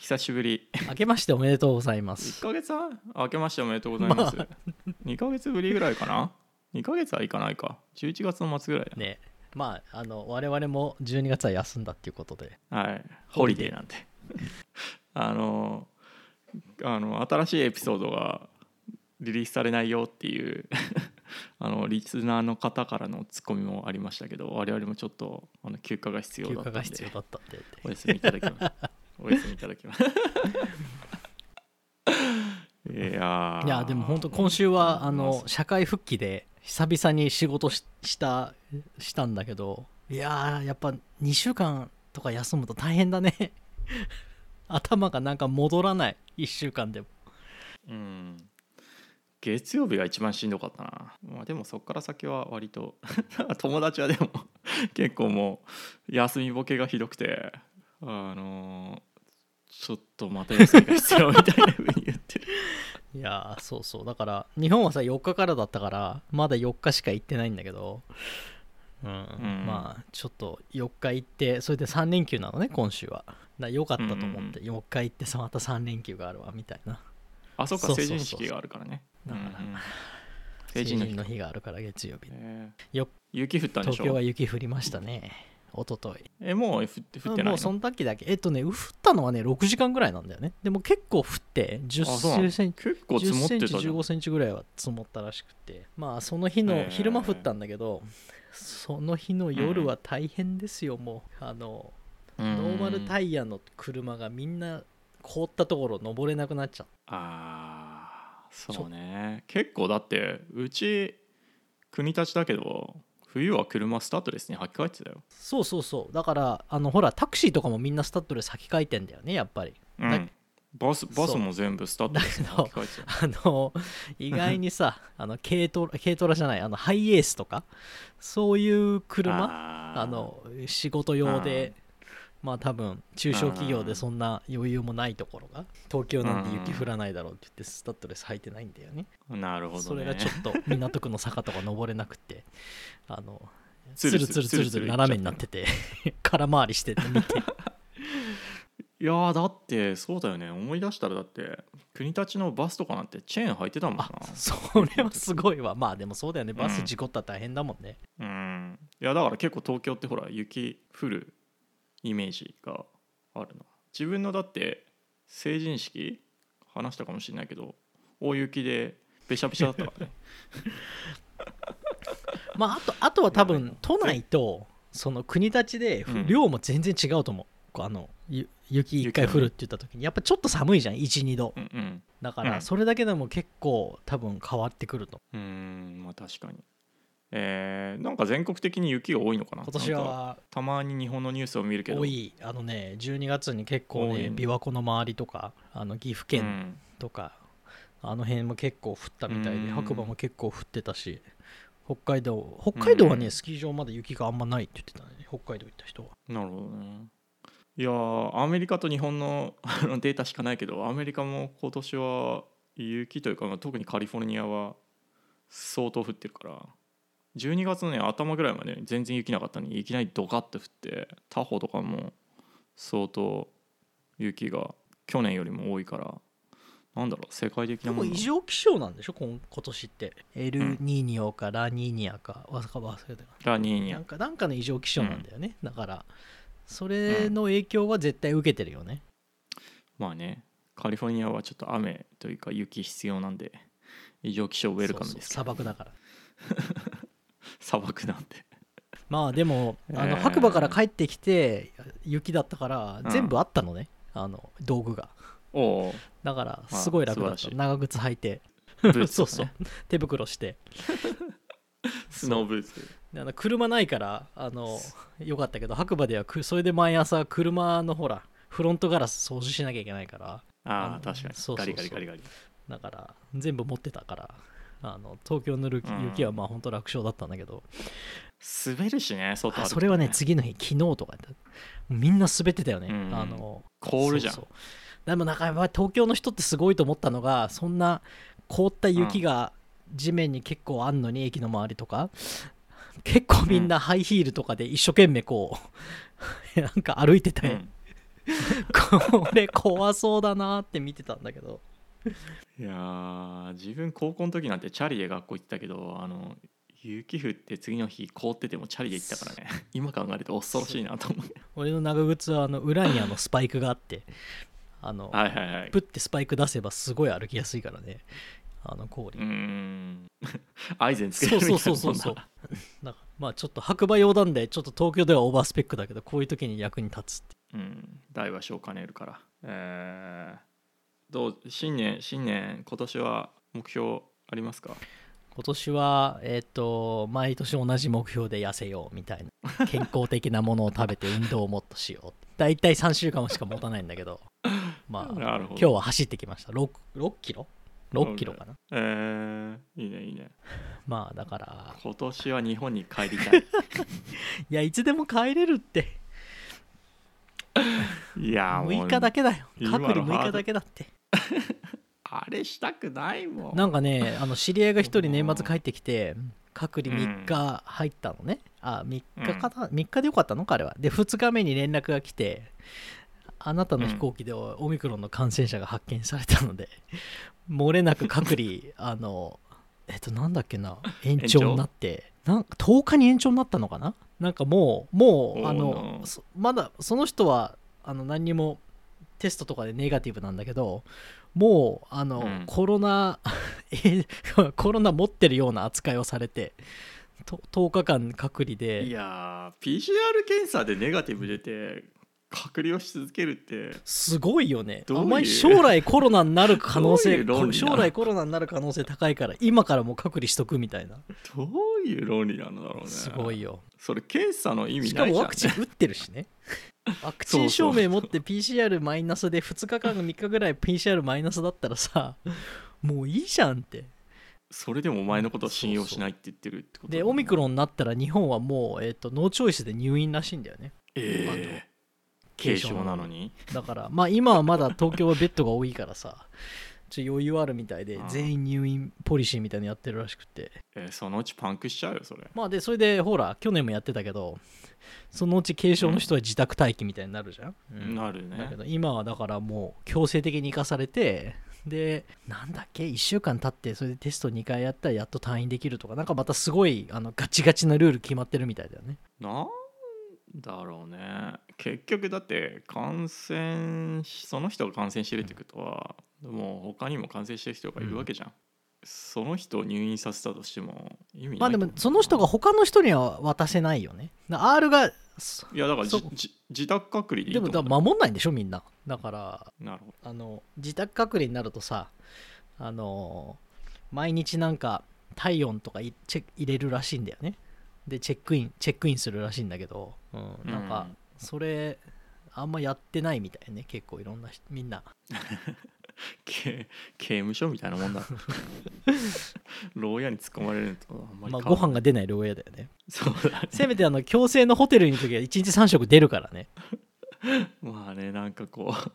久しぶり。明けましておめでとうございま1すヶ月は明けましておめでとうございます、ま2ヶ月ぶりぐらいかな？2ヶ月はいかないか。11月の末ぐらいだね。まああの我々も12月は休んだっていうことで。はい。ホリデーなんで。あのあの新しいエピソードがリリースされないよっていうあのリスナーの方からのツッコミもありましたけど我々もちょっとあの休暇が必要休だったんで。暇が必要だったって。言ってお休みいただきますお休みいただきます。いやー。いやでも本当今週はあの社会復帰で久々に仕事ししたしたんだけどいやーやっぱ2週間とか休むと大変だね。頭がなんか戻らない。1週間でも。うん。月曜日が一番しんどかったな、まあ、でもそこから先は割と 友達はでも結構もう休みボケがひどくてあのーちょっとまたが必要みたいなふうに言ってる。いやーそうそう。だから日本はさ4日からだったからまだ4日しか行ってないんだけど。うん、ん。まあちょっと4日行ってそれで3連休なのね今週は。だよかったと思って4日行ってさまた3連休があるわみたいな。あそっか成人式があるからね。だからうんうん成成人の日があるから月曜日。えよー雪降ったんでしょ？東京は雪降りましたね一昨日。えもう降って降ってないの？もうその時だけ。えっとね降ったのはね6時間ぐらいなんだよね。でも結構降って10あそうなのセンチ結構積も10センチってたじゃん。15センチぐらいは積もったらしくて。まあその日の昼間降ったんだけどその日の夜は大変ですよ、もう。あのノーマルタイイヤの車がみんな凍ったところ登れなくなっちゃった。あーそうね。結構だってうち国立だけど冬は車スタッドレスに履き替えてたよ、そうそうそう。だからあのほらタクシーとかもみんなスタッドレス履き替えてんだよねやっぱり。だうん、バスバスも全部スタッドレスに履き替えて あの意外にさ あの軽トラ軽トラじゃないあのハイエースとかそういう車あの仕事用で、まあ多分中小企業でそんな余裕もないところが東京なんて雪降らないだろうって言ってスタッドレス履いてないんだよね。なるほどね。それがちょっと港区の坂とか登れなくて あのツツルルツルツルツル斜めになってて 空回りしてて見て。いやーだってそうだよね。思い出したらだって国立のバスとかなんてチェーン履いてたもんな。それはすごいわ。まあでもそうだよね。バス事故ったら大変だもんね、うん。いやだから結構東京ってほら雪降るイメージがあるの自分のだって成人式話したかもしれないけど大雪でべしゃべしゃだったからね。まああとあとは多分都内とその国立でうん。量も全然違うと思う、こうあのゆ雪一回降るって言った時に。やっぱちょっと寒いじゃん。12度。うんうん。だかうん。らそれだけでも結構多分変わってくると。うーんまあ確かにえー、なんか全国的に雪が多いのかな？今年はたまに日本のニュースを見るけど。多いあのね12月に結構ね琵琶湖の周りとかあの岐阜県うんとか、あの辺も結構降ったみたいでうん。白馬も結構降ってたし北海道北海道はね、うん。スキー場まだ雪があんまないって言ってたね。北海道行った人は。なるほどね。いやーアメリカと日本のデータしかないけどアメリカも今年は雪というか、まあ特にカリフォルニアは相当降ってるから12月のね頭ぐらいまで全然雪なかったのにいきなりドカッと降ってタホとかも相当雪が去年よりも多いからなんだろう世界的でなもんなも異常気象なんでしょ？今今年って。エルニーニョかラニーニャかわか忘れたラニーニャなんかなんかの異常気象なんだよね、だからそれの影響は絶対受けてるよね、まあねカリフォルニアはちょっと雨というか雪必要なんで異常気象ウェルカムです砂漠だから 砂漠なんで。まあでもあのえー白馬から帰ってきて雪だったからうん。全部あったのね、あの道具が。おおだからすごい楽だった。長靴履いて。そうとそう。手袋して。スノーブーツ。であの車ないからあのよかったけど白馬ではくそれで毎朝車のほらフロントガラス掃除しなきゃいけないから。ああ確かに。そうそうそう。ガリガリガリガリ。だから全部持ってたからあの東京の雪はまあ本当楽勝だったんだけど、滑るしね外歩くとあそれはね次の日昨日とかだみんな滑ってたよね、うん。あの凍るじゃん。そうでもなんかやっぱり東京の人ってすごいと思ったのがそんな凍った雪が地面に結構あんのに駅の周りとか。結構みんなハイヒールとかで一生懸命こうなんか歩いてたよ、うん。これ怖そうだなって見てたんだけどいやー自分高校の時なんてチャリで学校行ってたけどあの雪降って次の日凍っててもチャリで行ったからね。今考えると恐ろしいなと思う。俺の長靴はあの裏にあのスパイクがあってあのはいはいはい。プッてスパイク出せばすごい歩きやすいからね。あの氷、うーん。アイゼンつけそうてるそそうそうそういうなもんななんかまあちょっと白馬用なんでちょっと東京ではオーバースペックだけどこういう時に役に立つって。うん。大は小を兼ねるから。えー、どう新年新年今年は目標ありますか？今年はえっ、と毎年同じ目標で痩せようみたいな 健康的なものを食べて運動をもっとしよう。大体3週間しか持たないんだけどまあ今日は走ってきました。6, 6キロ？6キロかな？えー、いいねいいね。まあだから今年は日本に帰りたい。いやいつでも帰れるって。いやもう6日だけだよ。隔離6ハード日だけだって あれしたくないもん。なんかねあの知り合いが1人年末帰ってきて隔離3日入ったのね、あ3日かな、3日でよかったの彼は。で2日目に連絡が来てあなたの飛行機でオミクロンの感染者が発見されたので、漏れなく隔離 あのえっとなんだっけな？延長になってなんか10日に延長になったのかな？なんかもうもうあ Oh のまだその人はあの何にもテストとかでネガティブなんだけどもうあの、うん。コロナ え コロナ持ってるような扱いをされてと10日間隔離いでやー PCR 検査でネガティブ出て隔離をし続けるって。すごいよね。あんまり将来コロナになる可能性将来コロナになる可能性高いから今からもう隔離しとくみたいな。どういう論理なんだろうね。すごいよ。それ検査の意味しかないじゃん、ね、もワクチン打ってるしねワクチン証明持って PCR マイナスで2日間3日ぐらい PCR マイナスだったらさもういいじゃんって。それでもお前のことを信用しないって言ってるってことでオミクロンンになったら日本はもう、えー、とノーチョイスで入院らしいんだよね。ええ軽症なのに。だからまあ今はまだ東京はベッドが多いからさちょ余裕あるみたいで全員入院ポリシーみたいなのやってるらしくて。えーそのうちパンクしちゃうよそれ。まあでそれでほら去年もやってたけどそのうち軽症の人は自宅待機みたいになるじゃん、うん。なるね。だけど今はだからもう強制的に生かされてでなんだっけ1週間経ってそれでテスト2回やったらやっと退院できるとかなんかまたすごいあのガチガチなルール決まってるみたいだよね。なんだろうね。結局だって感染しその人が感染してるってことはもう他にも感染してる人がいるわけじゃん、その人を入院させたとしても意味ないまあでもその人が他の人には渡せないよね。だ R がそいやだから自宅隔離でいいでもだ守んないんでしょみんな。だからなるほど。あの自宅隔離になるとさあの毎日なんか体温とかいチェ入れるらしいんだよね。でチェックインチェックインするらしいんだけど、うん、なんかうん。それあんまやってないみたいね結構いろんな人みんな 刑刑務所みたいなもんだ。牢屋に突っ込まれるとあんまりまあご飯が出ない牢屋だよね。そうだね。せめてあの強制のホテルにいる時は1日3食出るからね。まあねなんかこう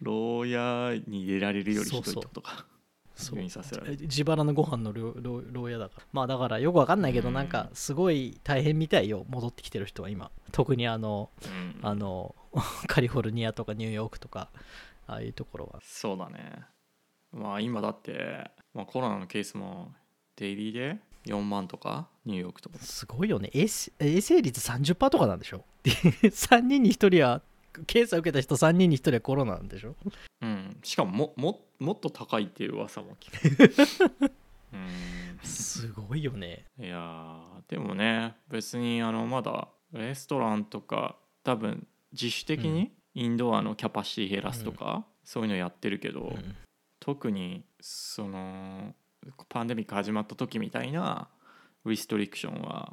牢屋に入れられるよりひどいってことかそう自腹のご飯の牢屋だから。まあだからよくわかんないけどうん。なんかすごい大変みたいよ。戻ってきてる人は今。特にあのうん。あのカリフォルニアとかニューヨークとかああいうところは。そうだね。まあ今だって、まあ、コロナのケースもデイリーで4万とかニューヨークとか。すごいよね。衛生率30%とかなんでしょ？3人に1人は検査受けた人3人に1人はコロナなんでしょ？うん。しかももももっと高いっていう噂も聞く。うん。すごいよね。いやーでもね別にあのまだレストランとか多分自主的にインドアのキャパシティ減らすとか、そういうのやってるけど、うん。特にそのパンデミック始まった時みたいなリストリクションは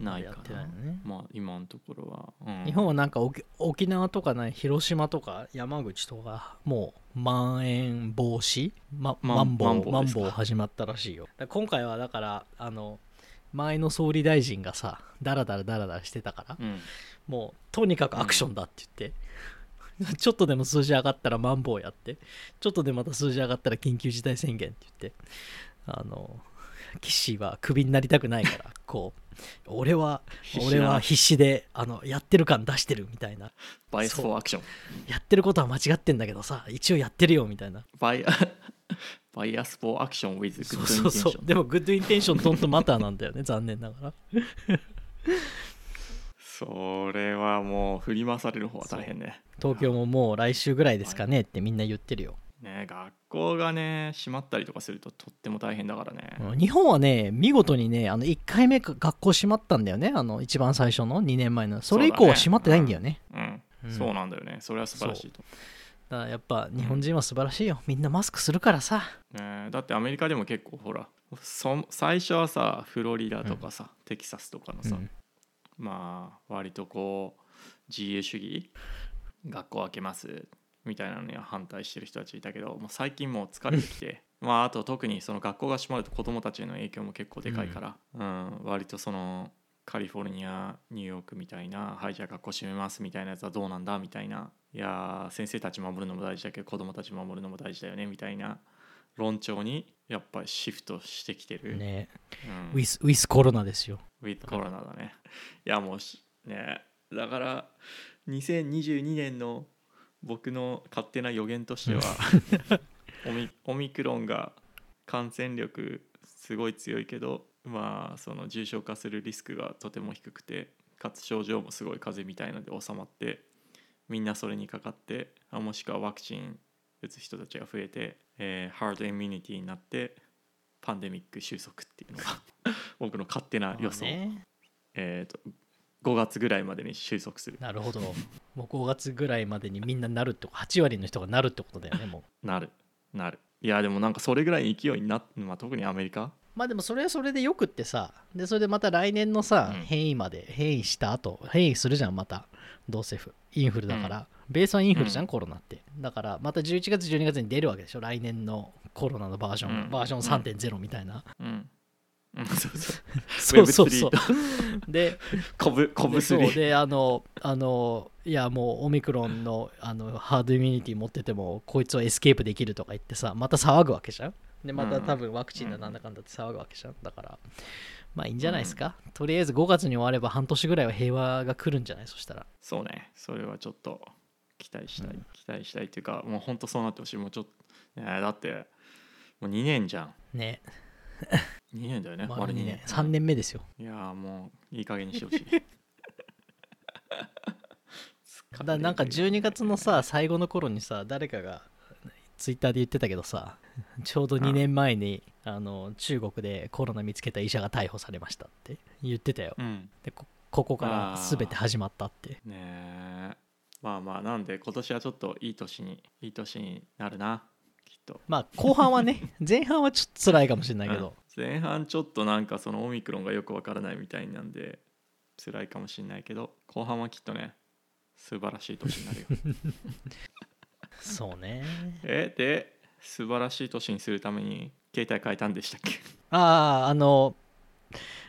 ないかなね。まあ今のところは、うん。日本はなんか沖沖縄とかね広島とか山口とかもうまん延防止、ま、まマンボウマンボウですか？マンボウ始まったらしいよ。今回はだからあの前の総理大臣がさダラダラダラダラしてたからうん。もうとにかくアクションだって言って、ちょっとでも数字上がったらマンボウやって。ちょっとでまた数字上がったら緊急事態宣言って言って。あの岸はクビになりたくないから こう俺は俺は必死であのやってる感出してるみたいな。 bias for action。やってることは間違ってんだけどさ一応やってるよみたいな。バイ バイアスフォーアクション with そ good うそうそう。intention でもグッドインテンショントントマターなんだよね残念ながらそれはもう振り回される方は大変ね。東京ももう来週ぐらいですかねってみんな言ってるよ。ね学校がね閉まったりとかするととっても大変だからね、うん日本はね見事にねあの1回目が学校閉まったんだよね。あの一番最初の2年前の。それ以降は閉まってないんだよね。うん。うん。そうなんだよね。それは素晴らしいと。だからやっぱ日本人は素晴らしいよ。みんなマスクするからさ。ねだってアメリカでも結構ほらそ最初はさフロリダとかさ、テキサスとかのさ、うんまあ割とこう自由主義学校開けますみたいなのには反対してる人たちいたけどもう最近もう疲れてきて。まああと特にその学校が閉まると子どもたちへの影響も結構でかいから、うん。割とそのカリフォルニアニューヨークみたいなはいじゃあ学校閉めますみたいなやつはどうなんだみたいな。いやー先生たち守るのも大事だけど子どもたち守るのも大事だよねみたいな論調にやっぱりシフトしてきてる、ね。うん。ウィスウィスコロナですよ。With コロナだね。いやもうしね。だから2022年の僕の勝手な予言としては オミオミクロンが感染力すごい強いけどまあその重症化するリスクがとても低くてかつ症状もすごい風邪みたいので収まってみんなそれにかかってあもしくはワクチン打つ人たちが増えて、えーハードイミュニティになってパンデミック収束っていうのが 僕の勝手な予想、ね。えー、と5月ぐらいまでに収束する。なるほど。もう5月ぐらいまでにみんななるって8割の人がなるってことだよねもう。なる。なる。いやでもなんかそれぐらいの勢いになっ、まあ、特にアメリカ？まあでもそれはそれでよくってさ。でそれでまた来年のさ、うん。変異まで変異した後変異するじゃんまたどうせふインフルだから、ベースはインフルじゃん、うん。コロナって。だからまた11月12月に出るわけでしょ。来年のコロナのバージョン、うん。バージョン3.0みたいな、うん、うん、そうそうそう。そうそう Web3 で Cov COVID three そう。であのあのいやもうオミクロンのあの herd immunity 持っててもこいつはエスケープできるとか言ってさまた騒ぐわけじゃん。でまたうん。多分ワクチンだなんだかんだって騒ぐわけじゃん。だからまあいいんじゃないですか、とりあえず5月に終われば半年ぐらいは平和が来るんじゃない？そしたら。そうね。それはちょっと期待したい、うん。期待したいっていうかもう本当そうなってほしい。もうちょっと、ね、だってもう2年じゃん。ね。2年だよね？丸2年。年3年目ですよ。いやーもういい加減にしてほしい。だなんか12月のさ最後の頃にさ誰かがツイッターで言ってたけどさちょうど2年前にあの中国でコロナ見つけた医者が逮捕されましたって言ってたよ。うん。でこここから全て始まったって。ねえ。まあまあなんで今年はちょっといい年にいい年になるな。きっと。まあ後半はね 前半はちょっと辛いかもしれないけど、うん。前半ちょっとなんかそのオミクロンがよくわからないみたいなんで辛いかもしれないけど後半はきっとね素晴らしい年になるよ。そうね。えで素晴らしい年にするために携帯変えたんでしたっけ？あああの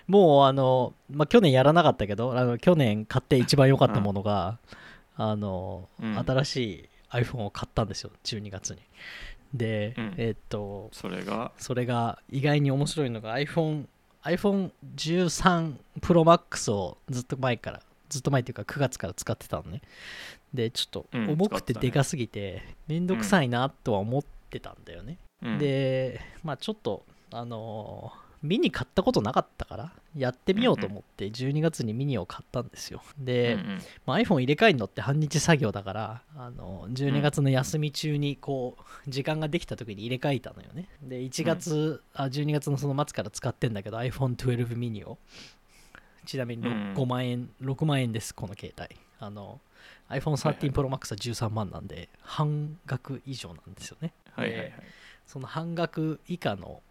もうあの、まあ、去年やらなかったけどあの去年買って一番良かったものが、あの、うん。新しい iPhone を買ったんですよ12月に。で、うん。えっとそれが？それが意外に面白いのが iPhone iPhone13 Pro Max をずっと前からずっと前っていうか9月から使ってたのね。でちょっとうん重くてでかすぎてめんどくさいなとは思ってたんだよね、うん。でまあちょっとあのーミニ買ったことなかったからやってみようと思って12月にミニを買ったんですよ。で、うんうん。まあ、iPhone 入れ替えるのって半日作業だからあの12月の休み中にこう時間ができた時に入れ替えたのよね。で1月、あ12月のその末から使ってんだけど iPhone12 mini を。ちなみにろうん5万円6万円ですこの携帯。あの iPhone13 Pro Max は13万なんで半額以上なんですよね。はいはいはいその半額以下の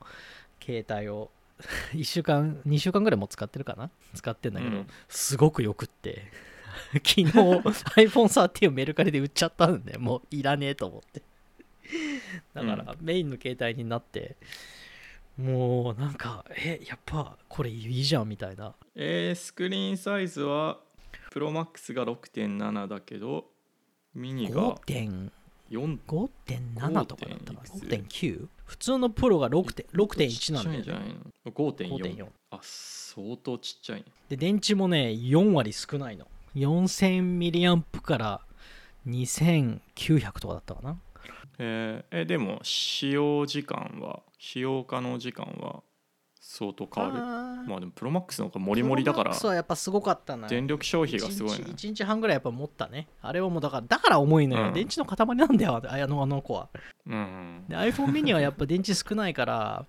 携帯を 1週間2週間ぐらいもう使ってるかな？使ってんだけど、うん。すごくよくって。昨日 iPhone13 をメルカリで売っちゃったんでもういらねえと思って。だからメインの携帯になって、もうなんかえやっぱこれいいじゃんみたいな。えースクリーンサイズはプロマックスが6.7だけどミニが5.4 4 5.7とかだったかな？5.9 5.9? 普通のプロが6.1 6.1なんだよね。ちっちゃいんじゃないの？5.4 5.4あ相当ちっちゃいね。で電池もね4割少ないの。4000ミリアンプから2900とかだったかな？えー。えでも使用時間は使用可能時間は相当変わる。まあでもプロマックスの方がモリモリだからプロマックスはやっぱすごかったな。電力消費がすごいね1日 ,1 日半ぐらいやっぱ持ったね。あれはもうだからだから重いのよ、うん。電池の塊なんだよあのあの子は。うん。で iPhone mini はやっぱ電池少ないから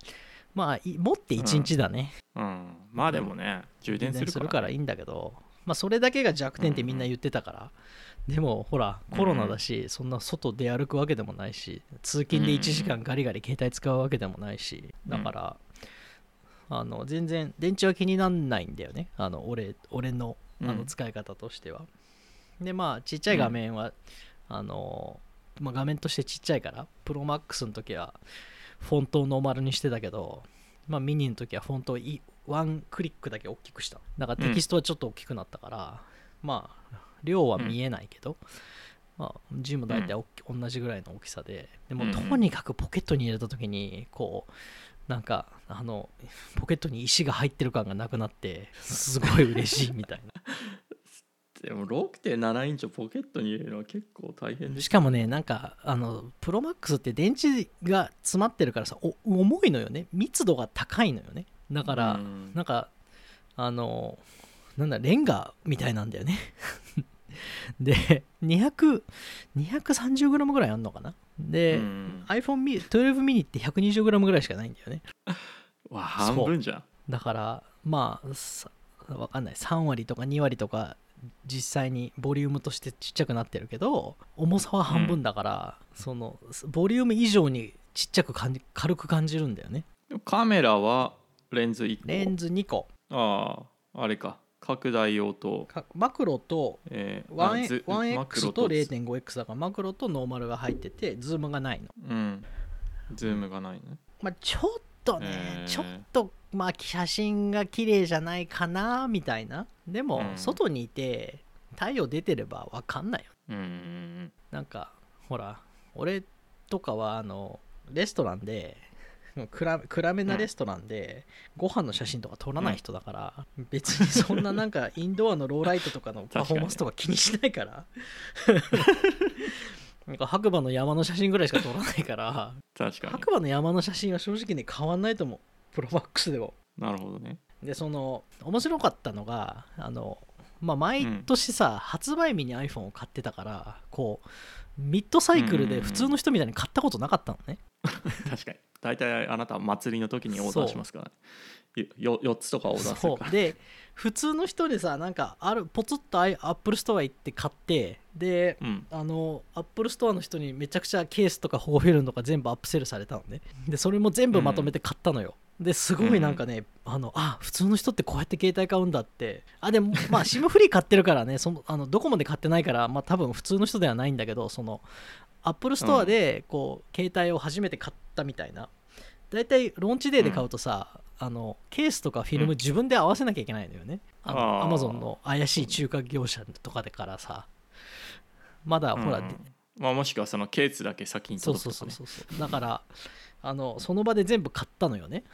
まあい持って1日だね、うん。まあでもね充電するから,、いいんだけどまあそれだけが弱点ってみんな言ってたから、でもほらコロナだし、そんな外出歩くわけでもないし通勤で1時間ガリガリ携帯使うわけでもないしだから、あの全然電池は気になんないんだよね。あの俺俺のあうん。の使い方としては、でまあちっちゃい画面は、あのまあ、画面としてちっちゃいからプロマックスの時はフォントをノーマルにしてたけど、まあ、ミニの時はフォントをいワンクリックだけ大きくした。だからテキストはちょっと大きくなったから、まあ量は見えないけど、まあ、字も大体同じぐらいの大きさで。でもうん。とにかくポケットに入れた時にこうなんかあのポケットに石が入ってる感がなくなってすごい嬉しい みたいな。でも6.7インチをポケットに入れるのは結構大変です。しかもねなんかあのプロマックスって電池が詰まってるからさお重いのよね。密度が高いのよね。だから、うん。なんかあのなんだレンガみたいなんだよね で200 230g ぐらいあんのかな？で、うん。iPhone mini 12 mini って 120g ぐらいしかないんだよね。わ半分じゃん。だからまあさわかんない。3割とか2割とか実際にボリュームとしてちっちゃくなってるけど重さは半分だから、そのボリューム以上にちっちゃく感じ軽く感じるんだよね。カメラはレンズ1個。レンズ2個。あああれか拡大用と、かマクロとえーあず 1X マクロと。0.5X だからマクロとノーマルが入っててズームがないの、うん。ズームがないね。まあ、ちょっとね、えー。ちょっとまあ写真が綺麗じゃないかなみたいな。でも、うん。外にいて太陽出てればわかんないよ。うん。なんかほら俺とかはあのレストランで 暗暗めなレストランで、ご飯の写真とか撮らない人だから、別にそんななんか インドアのローライトとかのパフォーマンスとか気にしないから。なんか白馬の山の写真ぐらいしか撮らないから確かに。白馬の山の写真は正直ね変わんないと思う。プロマックスでも。なるほどね。でその面白かったのがあのまあ毎年さ、発売日に iPhone を買ってたからこう mid-cycle で普通の人みたいに買ったことなかったのね、確かに。大体あなたは祭りの時にオーダーしますからね。よ4つとかオーダーするから。そう。で普通の人でさなんかあるポツッとアップルストア行って買ってでうん。あのアップルストアの人にめちゃくちゃケースとか保護フィルムとか全部 upsell されたのね。でそれも全部まとめて買ったのよ、ですごいなんかね、あのあ普通の人ってこうやって携帯買うんだって。あでも まあ SIM フリー買ってるからねそのあのドコモで買ってないからまあ多分普通の人ではないんだけどそのアップルストアでこう、携帯を初めて買ったみたいな。大体 launch day で買うとさ、あのケースとかフィルム自分で合わせなきゃいけないのよね、あのアマゾンの怪しい中華業者とかでからさ。まだほら、うん。まあ、もしくはそのケースだけ先に届くとかね。そうそうそうそう。だからあのその場で全部買ったのよね。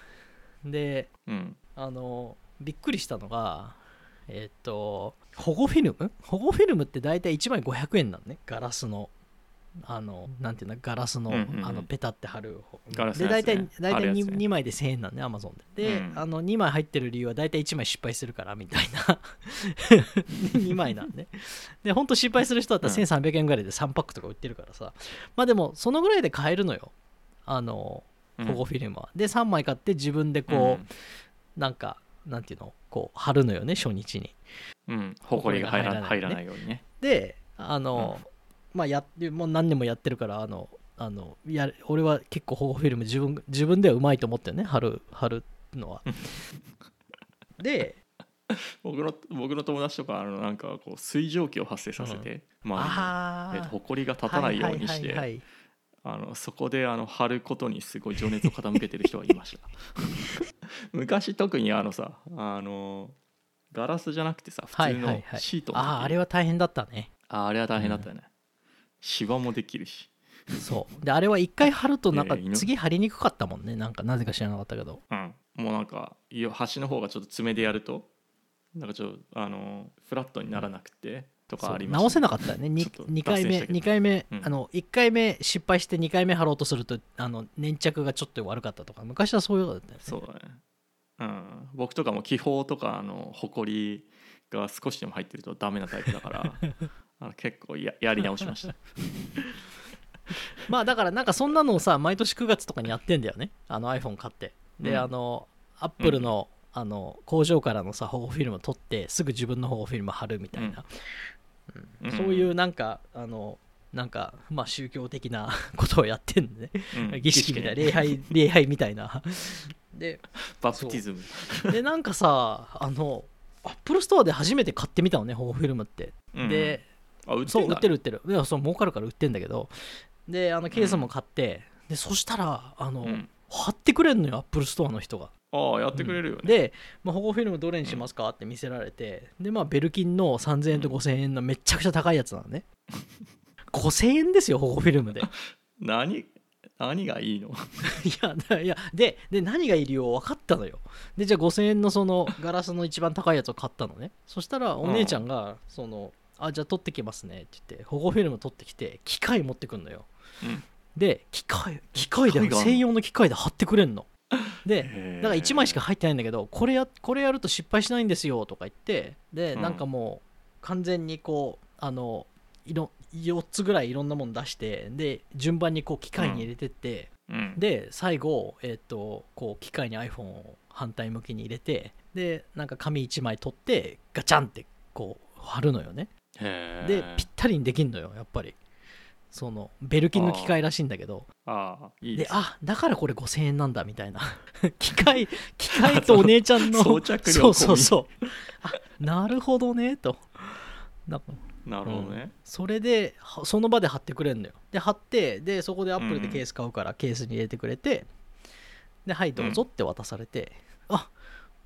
でうん。あのびっくりしたのがえっ、と保護フィルム？保護フィルムって大体1枚500円なのね。ガラスのあのなんていうのガラスの,、あのペタって貼るガラスで大体大体貼るや 2, つね。2枚で1000円なんねアマゾンで。で、うん。あの2枚入ってる理由は大体1枚失敗するからみたいな。2枚なんでで本当失敗する人だったらうん。1300円ぐらいで3パックとか売ってるからさ。まあでもそのぐらいで買えるのよあのうん。保護フィルムは、で3枚買って自分でこう、なんかなんていうのこう貼るのよね初日に。うん、うん、ほこりが入らない。入らないようにね。であの、まあやってもう何年もやってるからあのあのや俺は結構保護フィルム自分自分ではうまいと思ってるね貼る貼るのは。で僕の僕の友達とかあのなんかこう水蒸気を発生させて、まあ、えっと、あほこりが立たないようにして、あのそこであの貼ることにすごい情熱を傾けてる人がいました。昔特にあのさあのガラスじゃなくてさ普通のはいはい。はいシートのあああれは大変だったね。ああれは大変だったよね、シワもできるし。そう。であれは一回貼るとなんか次貼りにくかったもんね。なんかなぜか知らなかったけど。うん、もうなんか端の方がちょっと爪でやるとなんかちょっとあのフラットにならなくてとかありました直せなかったよね。2, ちょっと2回目脱線したけど。2回目、うん。あの1回目失敗して2回目貼ろうとするとあの粘着がちょっと悪かったとか昔はそういうことだったよね。そうだね、うん、僕とかも気泡とかあのほこりが少しでも入ってるとダメなタイプだから あの結構ややり直しました。まあだからなんかそんなのをさ毎年9月とかにやってんだよね。あの iPhone 買って。で、うん。あのアップルの,、あの工場からのさ保護フィルム取ってすぐ自分の保護フィルム貼るみたいな、うん。そういうなんかあのなんかまあ宗教的な ことをやってんでね、うん。儀式みたい礼拝 礼拝みたいな。で baptism。でなんかさあのアップルストアで初めて買ってみたのね保護フィルムって、うん。であ売ってんだそう売ってる売ってる。いやそう儲かるから売ってんだけど。であのケースも買って、でそしたらあの、うん。貼ってくれんのよアップルストアの人がああやってくれるよね、で、まあ、保護フィルムどれにしますか？って見せられてでまあ Belkin の3000円と5000円のめっちゃくちゃ高いやつなのね。5000円ですよ保護フィルムで。い 何何がいいの？や だいやでで何がいるよ分かったのよ。でじゃあ5000円のそのガラスの一番高いやつを買ったのね。そしたらお姉ちゃんがそのあじゃあ取ってきますねって言って保護フィルム取ってきて機械持ってくんのよ。うん。で機械機械で専用の機械で貼ってくれんの でだから1枚しか入ってないんだけどこれやこれやると失敗しないんですよとか言ってでうん。なんかもう完全にこうあの色4つぐらいいろんなもの出してで順番にこう機械に入れてって、うん。で最後、えっとこう機械に iPhone を反対向きに入れてでなんか紙1枚取ってガチャンってこう貼るのよね。でぴったりにできんのよやっぱりそのベルキンの機械らしいんだけど。ああいいであだからこれ5000円なんだみたいな。機械 機械とお姉ちゃんの装着料込みそうそうそう。あなるほどねと。なるほどね、それではその場で貼ってくれるのよ。で貼ってでそこでアップルでうんケース買うからケースに入れてくれて。ではいどうぞって渡されて、あ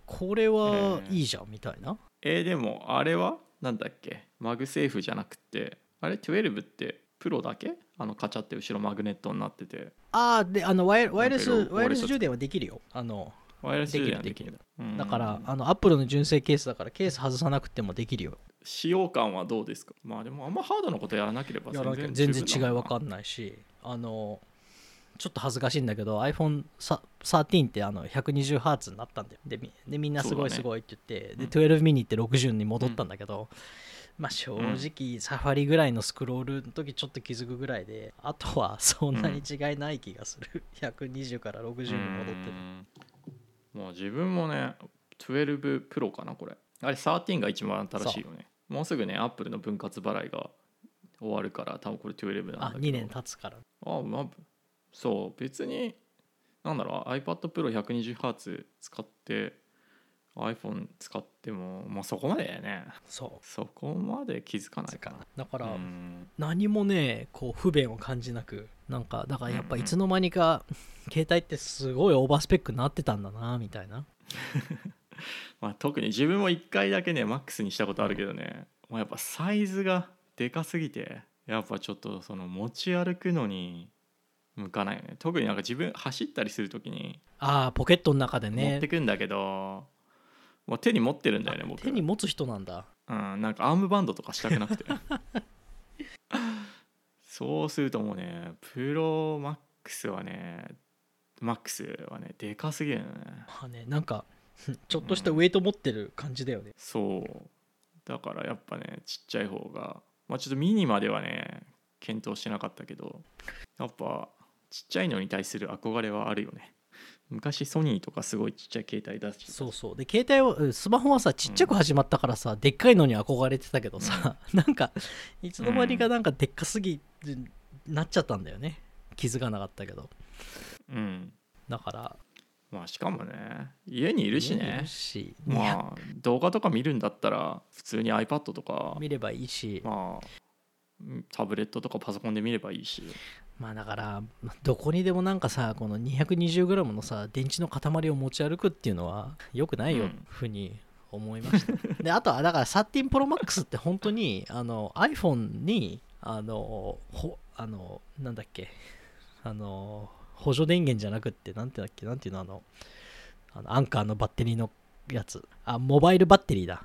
これはいいじゃんみたいな、えーでもあれは？なんだっけ？ MagSafe じゃなくて。あれ？12ってプロだけ？あのカチャって後ろマグネットになってて。ああであのワイヤワイヤレスワイヤレス充電はできるよ。あのワイヤレス充電はできる。できる。うん。だからあのアップルの純正ケースだからケース外さなくてもできるよ。使用感はどうですか？まあでもあんまハードなことやらなければ全全然然十分違いわかんないしあのちょっと恥ずかしいんだけど iPhone13 ってあの 120Hz になったんだよ。でみでみんなすごいすごいって言って、うんで12ミニって60に戻ったんだけど、まあ正直サファリぐらいのスクロールの時ちょっと気づくぐらいであとはそんなに違いない気がする、120から60に戻ってるうん。もう自分もね12プロかなこれ。あれ13が一番新しいよね。もうすぐねアップルの分割払いが終わるから多分これ12なんだあけど。2年経つから。あまあそう別になんだろう iPad Pro 120Hz 使って iPhone 使ってもまあそこまでだよね。そそこまで気づかないうか。なだから、うん。何もねこう不便を感じなくなんかだからやっぱいつの間にか 携帯ってすごいオーバースペックになってたんだなみたいな。まあ、特に自分も1回だけねマックスにしたことあるけどねもうやっぱサイズがでかすぎてやっぱちょっとその持ち歩くのに向かないよね。特になんか自分走ったりする時にああポケットの中で持っねてくんだけど、もう手に持ってるんだよね僕手に持つ人なんだ。うん、なんかアームバンドとかしたくなくて。そうするともうねプロマックスはねマックスはねでかすぎるよね。まあねなんか ちょっとしたウェイト持ってる感じだよね、そう。だからやっぱねちっちゃい方がまあちょっとミニまではね検討してなかったけどやっぱちっちゃいのに対する憧れはあるよね昔ソニーとかすごいちっちゃい携帯出してた。そうそう。で携帯をうんスマホはさちっちゃく始まったからさ、でっかいのに憧れてたけどさ、なんかいつの間にかなんかでっかすぎなっちゃったんだよね。気づかなかったけど。うん。だから。まあしかもね家にいるしいねるしまあ動画とか見るんだったら普通に iPad とか。見ればいいし。まあうんタブレットとかパソコンで見ればいいしまあだからどこにでもなんかさこの 220g のさ電池の塊を持ち歩くっていうのは良くないよ、うん。ふうに思いました。であとはだから13 Pro Max って本当にあの iPhone にあのほあのなんだっけあの補助電源じゃなくってなんてだっけなんていうのあのあのアンカーのバッテリーのやつ。あモバイルバッテリーだ、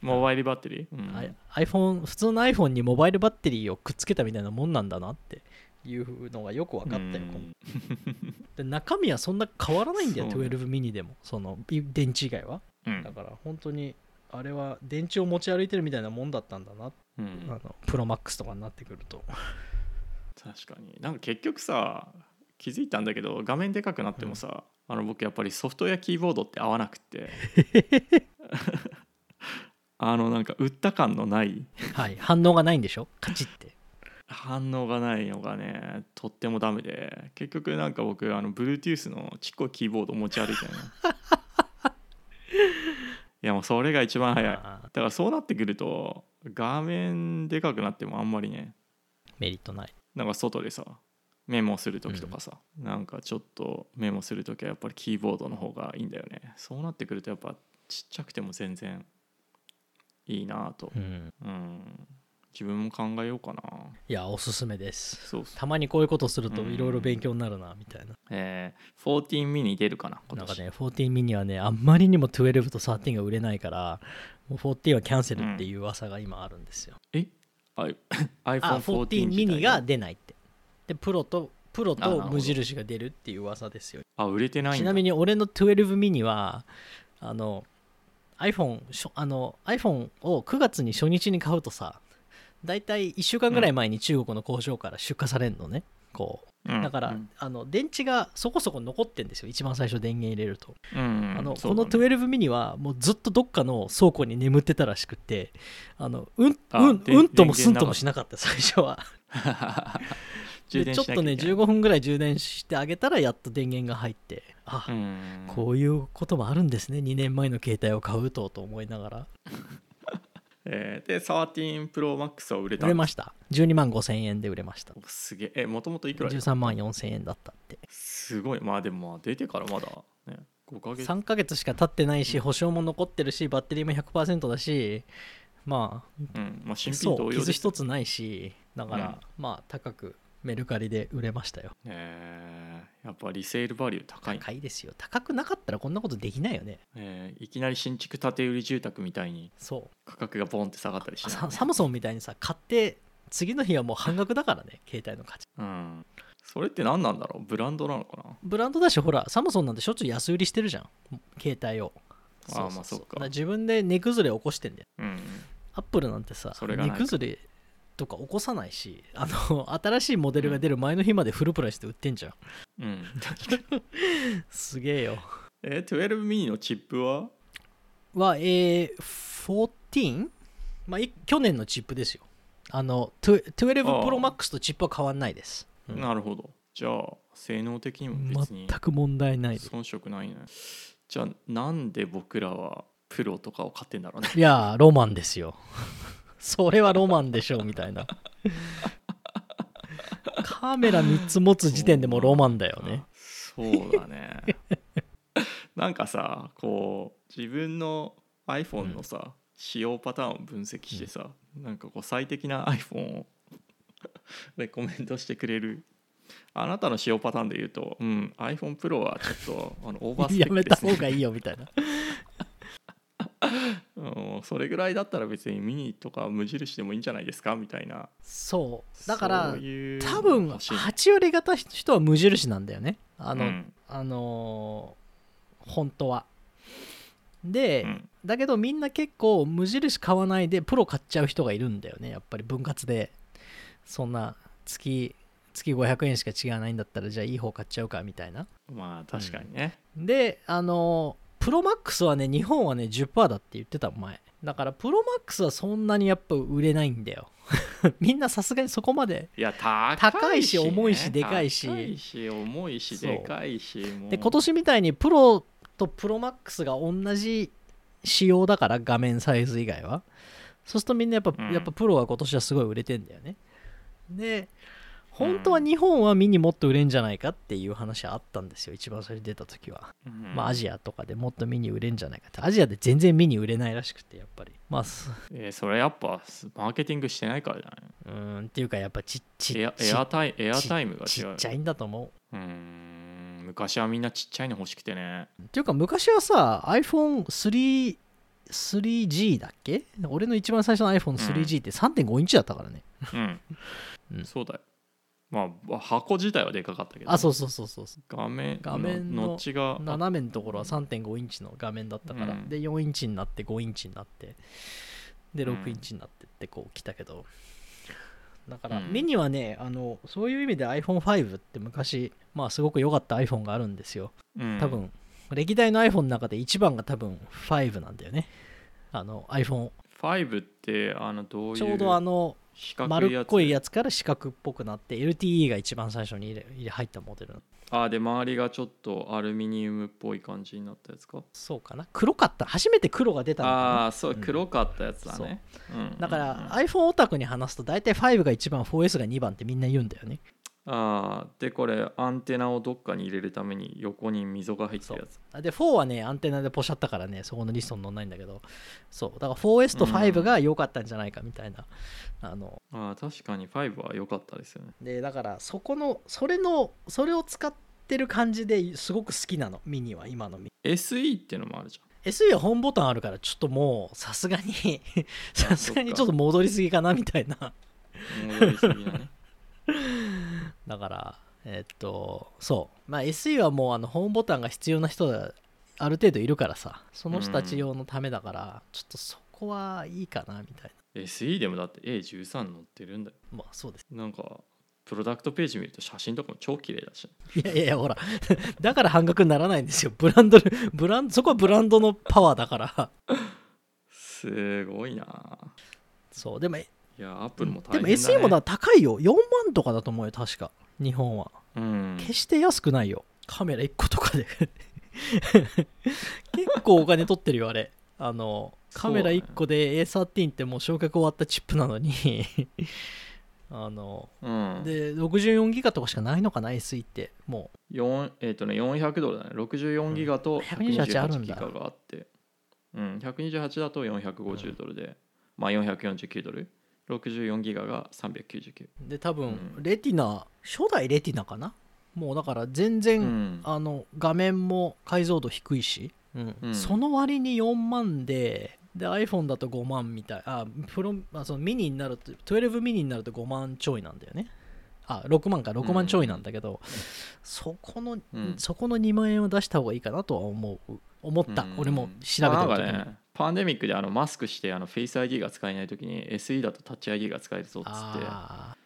モバイルバッテリー、うん。あ iPhone 普通の iPhone にモバイルバッテリーをくっつけたみたいなもんなんだなっていうのがよく分かったよ、で中身はそんな変わらないんだよ、そうね。12ミニでも。そのい電池以外は。うん。だから本当にあれは電池を持ち歩いてるみたいなもんだったんだな、うん。あのプロマックスとかになってくると。確かに。なんか結局さ気づいたんだけど画面でかくなってもさ、あの僕やっぱりソフトウェアキーボードって合わなくて。あのなんか打った感のない。はい。反応がないんでしょ？カチって反応がないのがねとってもダメで結局なんか僕あの Bluetooth のちっこいキーボード持ち歩いてるの。いやもうそれが一番早い。だからそうなってくると画面でかくなってもあんまりねメリットない。なんか外でさメモする時とかさ、なんかちょっとメモする時はやっぱりキーボードの方がいいんだよね。そうなってくるとやっぱちっちゃくても全然いいなぁと。うん。うん自分も考えようかな。いやおすすめです。そうたまにこういうことするとうん。いろいろ勉強になるなみたいな、えー、14ミニ出るかな今年。なんかね14ミニはねあんまりにも12と13が売れないからもう14はキャンセルっていう噂が今あるんですよ、え？あ あ iPhone14 14ミニが出ないって。でプロとプロあなるほど。と無印が出るっていう噂ですよ。あ売れてないんだ。ちなみに俺の12ミニはあの iPhone, しょあの iPhone を9月に初日に買うとさだいたい1週間ぐらい前に中国の工場から出荷されるのね、こう。うん。だから、うん。あの電池がそこそこ残ってんですよ。一番最初電源入れると、うん。あのこのそうだね。12ミニはもうずっとどっかの倉庫に眠ってたらしくって。あのうんうんうんともすんともしなかった最初は。でちょっとねしなきゃいけない。15分ぐらい充電してあげたらやっと電源が入って。あ、うん。こういうこともあるんですね。2年前の携帯を買うとと思いながらえーで13 Pro Max は売れた。売れました。12万5千円で売れました。おすげえ。えもともといくら13万4千円だったって。すごい。まあでもまあ出てからまだね5ヶ月。3ヶ月しか経ってないし保証も残ってるしバッテリーも100%だしまあうん。まあ新品同様です一つないしだから、まあ高くメルカリで売れましたよ。えー。やっぱリセールバリュー高い、高いですよ。高くなかったらこんなことできないよね。えー。いきなり新築建て売り住宅みたいにそう。価格がボンって下がったりしない、ササムソンみたいにさ買って次の日はもう半額だからね 携帯の価値。うん、それって何なんだろう？ブランドなのかな？ブランドだしほらサムソンなんてしょっちゅう安売りしてるじゃん。携帯を。あーまあそっか。自分で値崩れ起こしてんだよ。うん。アップルなんてさ値崩れとか起こさないしあの 新しいモデルが出る前の日までフルプライスで売ってんじゃん。うん。すげえよ。えー、12ミニのチップは？はえー、14? まあい去年のチップですよ。あの12 12ああ。Pro Max とチップは変わんないです、うん。なるほど。じゃあ性能的にも別に全く問題ない遜色ないね。じゃあなんで僕らはプロとかを買ってんだろうね。いやーロマンですよそれはロマンでしょみたいな。カメラ3つ持つ時点でもうロマンだよね。そうだね。なんかさこう自分の iPhone のさ、使用パターンを分析してさ、なんかこう最適な iPhone を レコメントしてくれる。あなたの使用パターンで言うと、うん、iPhone Pro はちょっとあのオーバースペやめックです、ね、た方がいいよみたいな。うんそれぐらいだったら別にミニとか無印でもいいんじゃないですか？みたいな。そう。だから多分欲しいね8割方人は無印なんだよね。あの、うん。あのー本当は。で、うん。だけどみんな結構無印買わないでプロ買っちゃう人がいるんだよね。やっぱり分割で。そんな月月500円しか違わないんだったらじゃあいい方買っちゃうかみたいな。まあ確かにね、であのプロマックスはね日本はね10%だって言ってた前。だからプロマックスはそんなにやっぱ売れないんだよ。みんなさすがにそこまでいや高高いしね。重いしでかいし高いし重いしでかいしで今年みたいにプロとプロマックスが同じ仕様だから画面サイズ以外は。そうするとみんなやっぱ、うん。やっぱプロが今年はすごい売れてんだよね。で本当は日本はミニもっと売れんじゃないかっていう話あったんですよ一番最初出た時は、うん。まあアジアとかでもっとミニ売れんじゃないかって。アジアで全然ミニ売れないらしくてやっぱり。まあすえーそれやっぱマーケティングしてないからじゃないうーんっていうかやっぱちっちエアちエアタイエアタイムがち違うっちゃいんだと思う。うーん。昔はみんなちっちゃいの欲しくてね。っていうか昔はさ iPhone3 3G だっけ？俺の一番最初の iPhone3G って3.5インチだったからね、うん、うん。そうだよまあ箱自体はでかかったけど。あそうそうそうそう画面画面ののノッチが。斜めのところは3.5インチの画面だったから、うん。で4インチになって5インチになって。でうん。6インチになってってこう来たけど、だからうん。ミニはねあのそういう意味で iPhone5 って昔まあすごく良かった iPhone があるんですよ。うん。多分、歴代の iPhone の中で一番が多分5なんだよね。あの iPhone 5ってあのどういう？ちょうどあの丸っこいややつから四角っぽくなって LTE が一番最初に入ったモデル。つあで周りがちょっとアルミニウムっぽい感じになったやつか。そうかな。黒かった。初めて黒が出たのかな。ああーそううん。黒かったやつだね、う。ん。だから、うん iPhone オタクに話すと大体5が1番 4S が2番ってみんな言うんだよね。ああでこれアンテナをどっかに入れるために横に溝が入ってるやつ。で4はねアンテナでポシャったからねそこのリストに載んないんだけど。そう。だから 4S と5が良かったんじゃないかみたいな、あのああ確かに5は良かったですよね。でだからそこのそれのそれを使ってる感じですごく好きなの。ミニは今のミ SE っていうのもあるじ SE はホームボタンあるからちょっともうさすがにさすがにちょっと戻りすぎかなみたいな。ゃん戻りすぎだね だからえっとそう。まあ SE はもうあのホームボタンが必要な人がある程度いるからさ。その人たち用のためだから、ちょっとそこはいいかなみたい SE でもだって A13 載ってるんだよ。なまあそうです。なんかプロダクトページ見ると写真とかも超綺麗だし。いやいやいやほら。だから半額にならないんですよ。ブランドブランドそこはブランドのパワーだから。すごいな。そう。でもいやアップルも大でも変だ、ね、SE もだ高いよ。4万とかだと思うよ確か。日本は。うん。決して安くないよ。カメラ1個とかで。結構お金取ってるよあれ。あのカメラ1個で A13 ってもう焼却終わったチップなのに。あのうん。で64ギガとかしかないのかな SE って。も4えっ、とね400ドルだね。64ギガと128ある128んだ。ギガがあって。うん。128だと450ドルで、まあ449ドル64ギガが399うで多分うん。レティナ初代レティナかな？もうだから全然、うん。あの画面も解像度低いし、うん。うん。その割に4万でで iPhone だと5万みたいあプロあそのミニになると12ミニになると5万ちょいなんだよね。あ6万か6万ちょいなんだけど、そこの、うん。そこの2万円を出した方がいいかなとは思う思った、うん。俺も調べまあた時に、なんかねパンデミックであのマスクしてあのフェイス ID が使えない時に SE だとタッチ ID が使えるぞっつってあ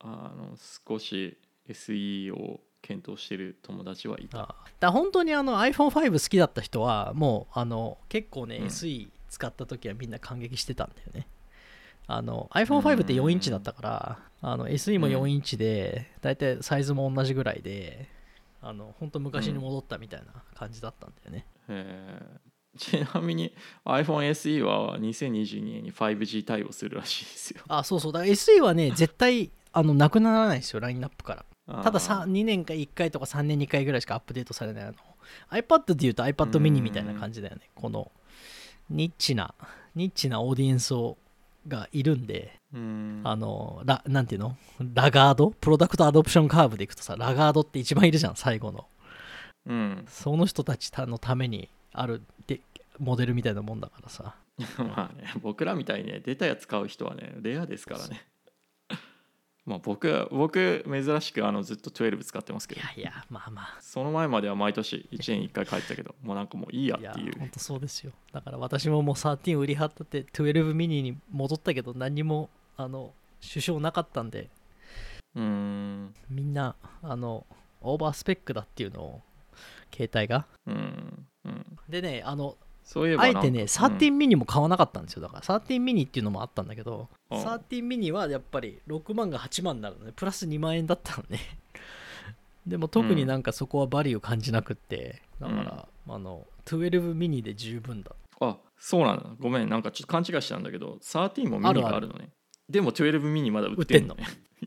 あの少し SE を検討してる友達はいた。だ本当にあの iPhone5 好きだった人はもうあの結構ね、うん。SE 使った時はみんな感激してたんだよね。あの iPhone5 って4インチだったから、あの SE も4インチで、だいたいサイズも同じぐらいであの本当昔に戻ったみたいな感じだったんだよね、えーちなみに iPhone SE は2022年に 5G 対応するらしいですよ。あそうそう。だから SE はね 絶対あのなくならないですよラインナップから。ただささ2年か1回とか3年に1回ぐらいしかアップデートされないあの。iPad でいうと iPad mini みたいな感じだよね。このニッチなニッチなオーディエンスをがいるんでうん。あのラなんていうの？ラガード？プロダクトアドプションカーブでいくとさラガードって一番いるじゃん最後の。うん。その人たちのためにあるでモデルみたいなもんだからさ。まあね僕らみたいにね出たやつ買う人はねレアですからね。まあ僕僕珍しくあのずっと12使ってますけど。いやいやまあまあ。その前までは毎年1年1回帰ったけど もうなんかもういいやいやっていう。本当そうですよ。だから私ももう13売り張ったって12ミニに戻ったけど何にもあの首相なかったんで。うーん。みんなあのオーバースペックだっていうのを携帯が。うんうんでねあのそういえばあえてね13ミニも買わなかったんですよ。だから13ミニっていうのもあったんだけどああ。13ミニはやっぱり6万が8万になるのね。プラス2万円だったのね。でも特になんかそこはバリュー感じなくってだから、あの12ミニで十分だあそうなんだごめん。なんかちょっと勘違いしたんだけど13もミニがあるのね。でも12ミニまだ売ってんの売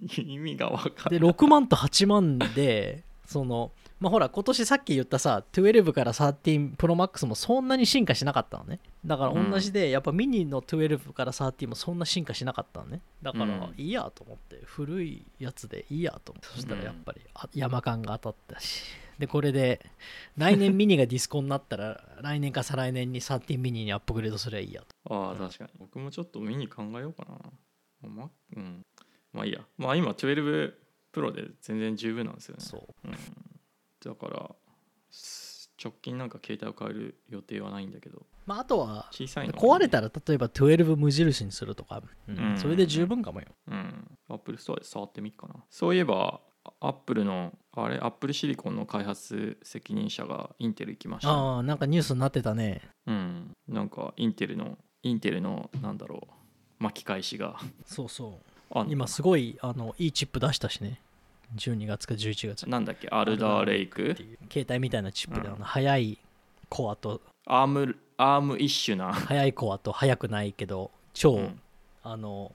って 意味が分かでる6万と8万でそのまあほら今年さっき言ったさ12から13 Pro Max もそんなに進化しなかったのね。だから同じで、やっぱミニの12から13もそんな進化しなかったのね。だからうん。いいやと思って古いやつでいいやと思って。そしたらやっぱりあ山感が当たったし。でこれで来年ミニがディスコになったら 来年か再来年に13ミニにアップグレードすればいいやと。ああ確かに。僕もちょっとミニ考えようかな。まうん。まあいいや。まあ今12プロで全然十分なんですよね。そう。うん、だからす直近なんか携帯を変える予定はないんだけど。まああとは小さいの壊れたら例えば12無印にするとか、うん。うんそれで十分かもよ。うん。アップルストアで触ってみっかな。そういえばアップルのあれアップルシリコンの開発責任者がインテル行きました。ね、ああなんかニュースになってたね。うん。なんかインテルのインテルのなんだろう巻き返しが。そうそう。今すごいあのいいチップ出したしね12月か11月なんだっけ？ Alder Lake携帯みたいなチップで、うん。あの速いコアと ARM ARM-ish な、速いコアと速くないけど超、うん。あの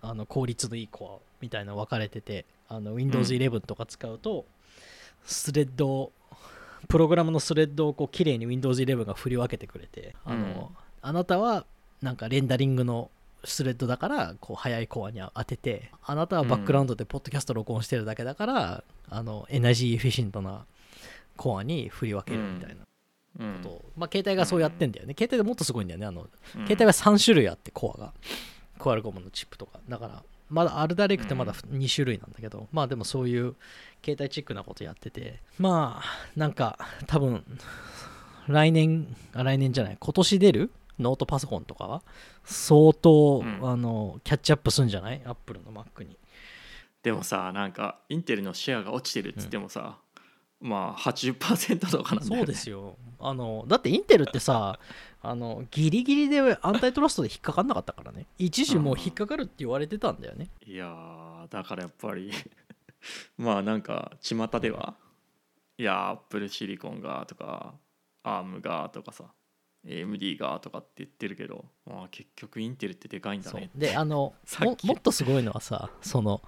あの効率のいいコアみたいなの分かれててあの Windows 11とか使うと、スレッドをプログラムのスレッドをこう綺麗に Windows 11が振り分けてくれてあの、うん。あなたはなんかレンダリングのスレッドだからこう速いコアに当ててあなたはバックグラウンドでポッドキャスト録音してるだけだから、あの energy efficient なコアに振り分けるみたいなうん。ことを、まあ、携帯がそうやってんだよね、携帯でもっとすごいんだよね。あのうん。携帯は3種類あってコアが。 Qualcomm のチップとか。だからまだ Alder Lake ってまだ2種類なんだけど、まあでもそういう携帯チックなことやってて。まあなんか多分来年あ来年じゃない。今年出るノートパソコンとかは相当、うん。あのキャッチアップするんじゃない？アップルの Mac に。でもさなんかインテルのシェアが落ちてるっつってもさ、まあ80%とかなんだよ、ね、そうですよ。あのだってインテルってさあのギリギリでアンタイトラストで引っかかんなかったからね。一時もう引っかかるって言われてたんだよね。いやーだからやっぱり まあなんか巷ではいやアップルシリコンがとかアームがとかさ AMD がとかって言ってるけど、まあ、結局インテルってでかいんだそう。ねであの ももっとすごいのはさその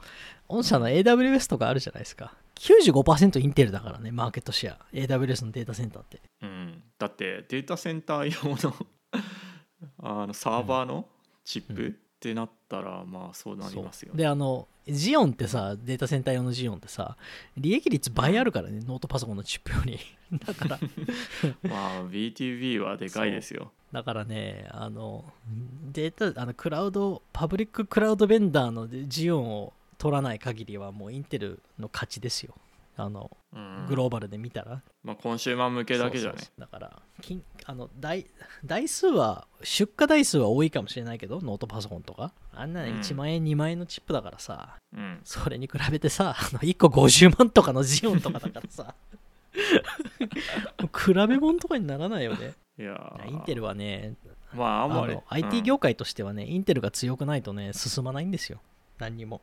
御社の AWS とかあるじゃないですか。95%インテルだからねマーケットシェア。AWS のデータセンターって。うん、だってデータセンター用の あのサーバーのチップってなったら、まあそうなりますよね。であの Xeon ってさデータセンター用の Xeon ってさ利益率倍あるからねノートパソコンのチップより。だから。まあ BtoB はでかいですよ。だからねあのデータあのクラウドパブリッククラウドベンダーの Xeon を取らない限りはもうインテルの勝ちですよあのうんグローバルで見たら、まあ、コンシューマー向けだけじゃね。だから金あの台台数は出荷台数は多いかもしれないけどノートパソコンとか。あんなうん。1万円、2万円のチップだからさ。うん。それに比べてさあの1個50万とかのジオンとかだからさ。比べ物とかにならないよね。いやー。インテルはねまあああんまり。の IT 業界としてはね、インテルが強くないとね進まないんですよ。何にも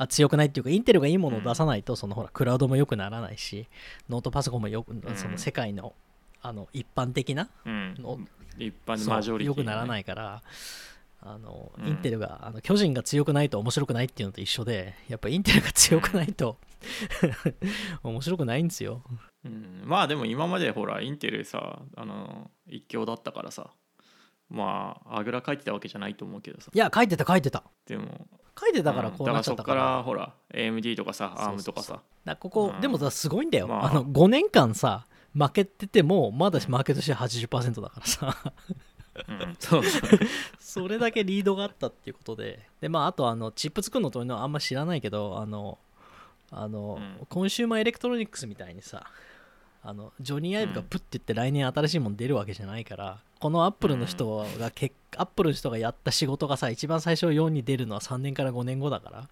あ強くないっていうかインテルがいいものを出さないと、そのほらクラウドも良くならないしノートパソコンもよく、ん。その世界のあの一般的なうん。の一般マジョリティ、良くならないいからあの、うん。インテルがあの巨人が強くないと面白くないっていうのと一緒でやっぱインテルが強くないと 面白くないんですよ。うん、まあでも今までほらインテルさあの一強だったからさまああぐらかいてたわけじゃないと思うけどさ。いや書いてた書いてた。でも書いてたからうん。こうなっちゃったか,、だかららそっからほら AMD とかさ ARM とかさ。ここ、うん。でもさすごいんだよ、まあ。あ、の5年間さ負けててもまだマーケットシェア80%だからさ。うん、そうそう。それだけリードがあったっていうことで。でまああとあのチップ作るのというのはあんま知らないけどあのあの、うん。コンシューマーエレクトロニクスみたいにさあのジョニー・アイブがプッて言って来年新しいもの出るわけじゃないから、このアップルの人がけ、アップルの人がやった仕事がさ一番最初4に出るのは3年から5年後だから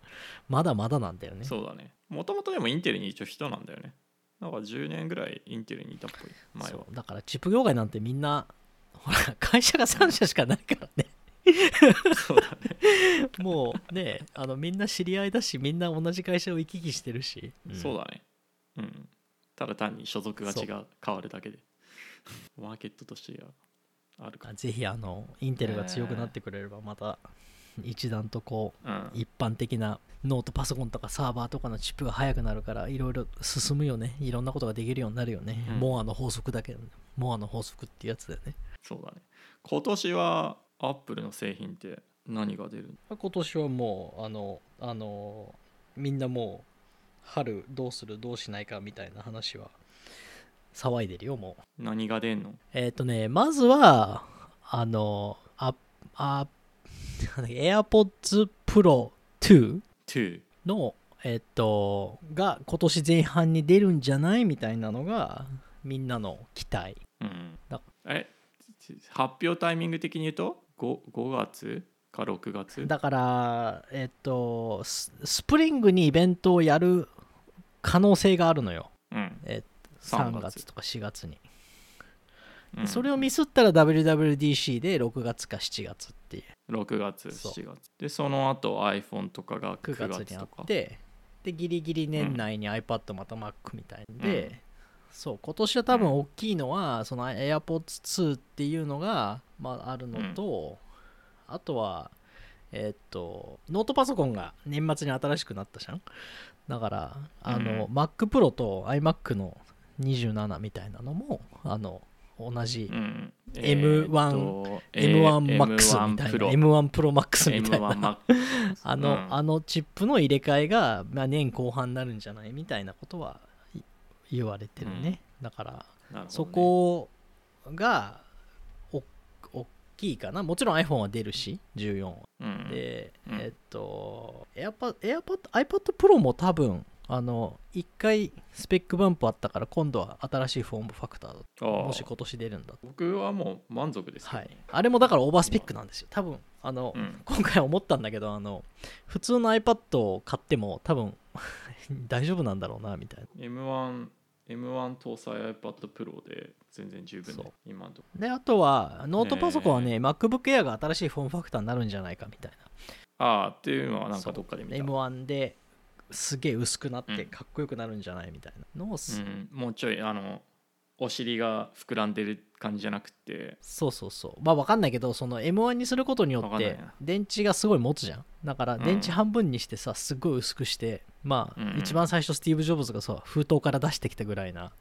まだまだなんだよね。そうだね。もともとでもインテルに一応人なんだよね。なんか10年ぐらいインテルにいたっぽい。前は。そう。だからチップ業界なんてみんなほら会社が3社しかないからね。そうだね、もうねあのみんな知り合いだしみんな同じ会社を行き来してるし、そうだね。うんただ単に所属が違そう。変わるだけで。マーケットとしてはあるか。あぜひあのインテルが強くなってくれればまた一段とこううん。一般的なノートパソコンとかサーバーとかのチップが速くなるからいろいろ進むよね。いろんなことができるようになるよね、うん。モアの法則だけどモアの法則ってやつだよね。そうだね。今年はアップルの製品って何が出る今年はもうあのあのみんなもう春どうするどうしないかみたいな話は騒いでるよもう。何が出んの？えっ、とねまずはあのああ AirPods Pro 2 ?2 のえっ、とが今年前半に出るんじゃないみたいなのがみんなの期待。うん。だえ発表タイミング的に言うと？5, 5月？か6月？だからえっ、とススプリングにイベントをやる可能性があるのよ。うん。え3 3月。月とか4月に、うん。それをミスったら WWDC で6月か7月っていう。6月そう。7月。でその後 iPhone とかが9 9月にあってでギリギリ年内に iPad また Mac みたいん。で、そう今年は多分大きいのは、その AirPods2 っていうのが、まあ、あるのと、あとはえーっとノートパソコンが年末に新しくなったじゃん？だからあの、う Mac Pro と iMac の27みたいなのもあの同じ、うん。M1 えーっと M1MAX みたいな。M1 Pro M1 Pro Max みたいな。M1 Max あの,、うん。あのチップの入れ替えが、まあ、年後半になるんじゃない？みたいなことはい言われてるね、だからね。そこがきいかな。もちろん iPhone は出るし14は。うん。で、うん。えっと AirPod, iPad Pro も多分あの1回スペックバンプあったから今度は新しいフォームファクターだもし今年出るんだと。僕はもう満足ですねはい、あれもだからオーバースペックなんですよ。多分あの、うん。今回思ったんだけどあの普通の iPad を買っても多分 大丈夫なんだろうなみたいな。M1 M1 搭載 iPad Pro で全然十分今のとこ。であとはノートパソコンはね MacBook Air が新しいフォームファクターになるんじゃないかみたいああっていうのはななんかどっかで見た。M1 ですげえ薄くなってうん。かっこよくなるんじゃないみたいな。のをす、うん、もうちょいあのお尻が膨らんでる感じじゃなくて。そうそうそう。まあ分かんないけどその M1 にすることによって電池がすごい持つじゃん。だからうん。電池半分にしてさすっごい薄くしてまあ、うん一番最初スティーブ・ジョブズがさ封筒から出してきたぐらいな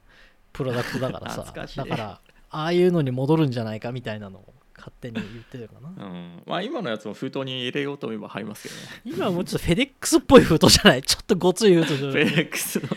プロダクトだからさ。だからああいうのに戻るんじゃないかみたいなのを勝手に言ってるかな。うん。まあ今のやつも封筒に入れようと思えば入りますけどね。今はもうちょっとフェデックスっぽい封筒じゃない？ちょっとごつい封筒じゃフェないレックスの。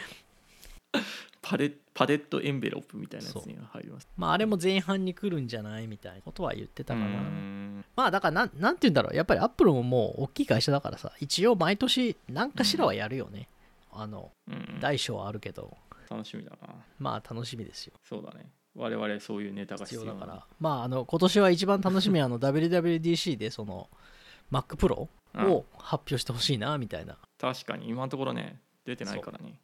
パレパレットエンベロップみたいなやつには入ります。まああれも前半に来るんじゃないみたいなことは言ってたかな。うん。まあだからなんなんて言うんだろう。やっぱりアップルももう大きい会社だからさ一応毎年何かしらはやるよね、あのうん。大小はあるけど。楽しみだな。まあ楽しみですよ。そうだね。我々そういうネタが必必要だから。まああの今年は一番楽しみはあの WWDC でその Mac Pro うん。を発表してほしいなみたいな、確かに。今のところね出てないからね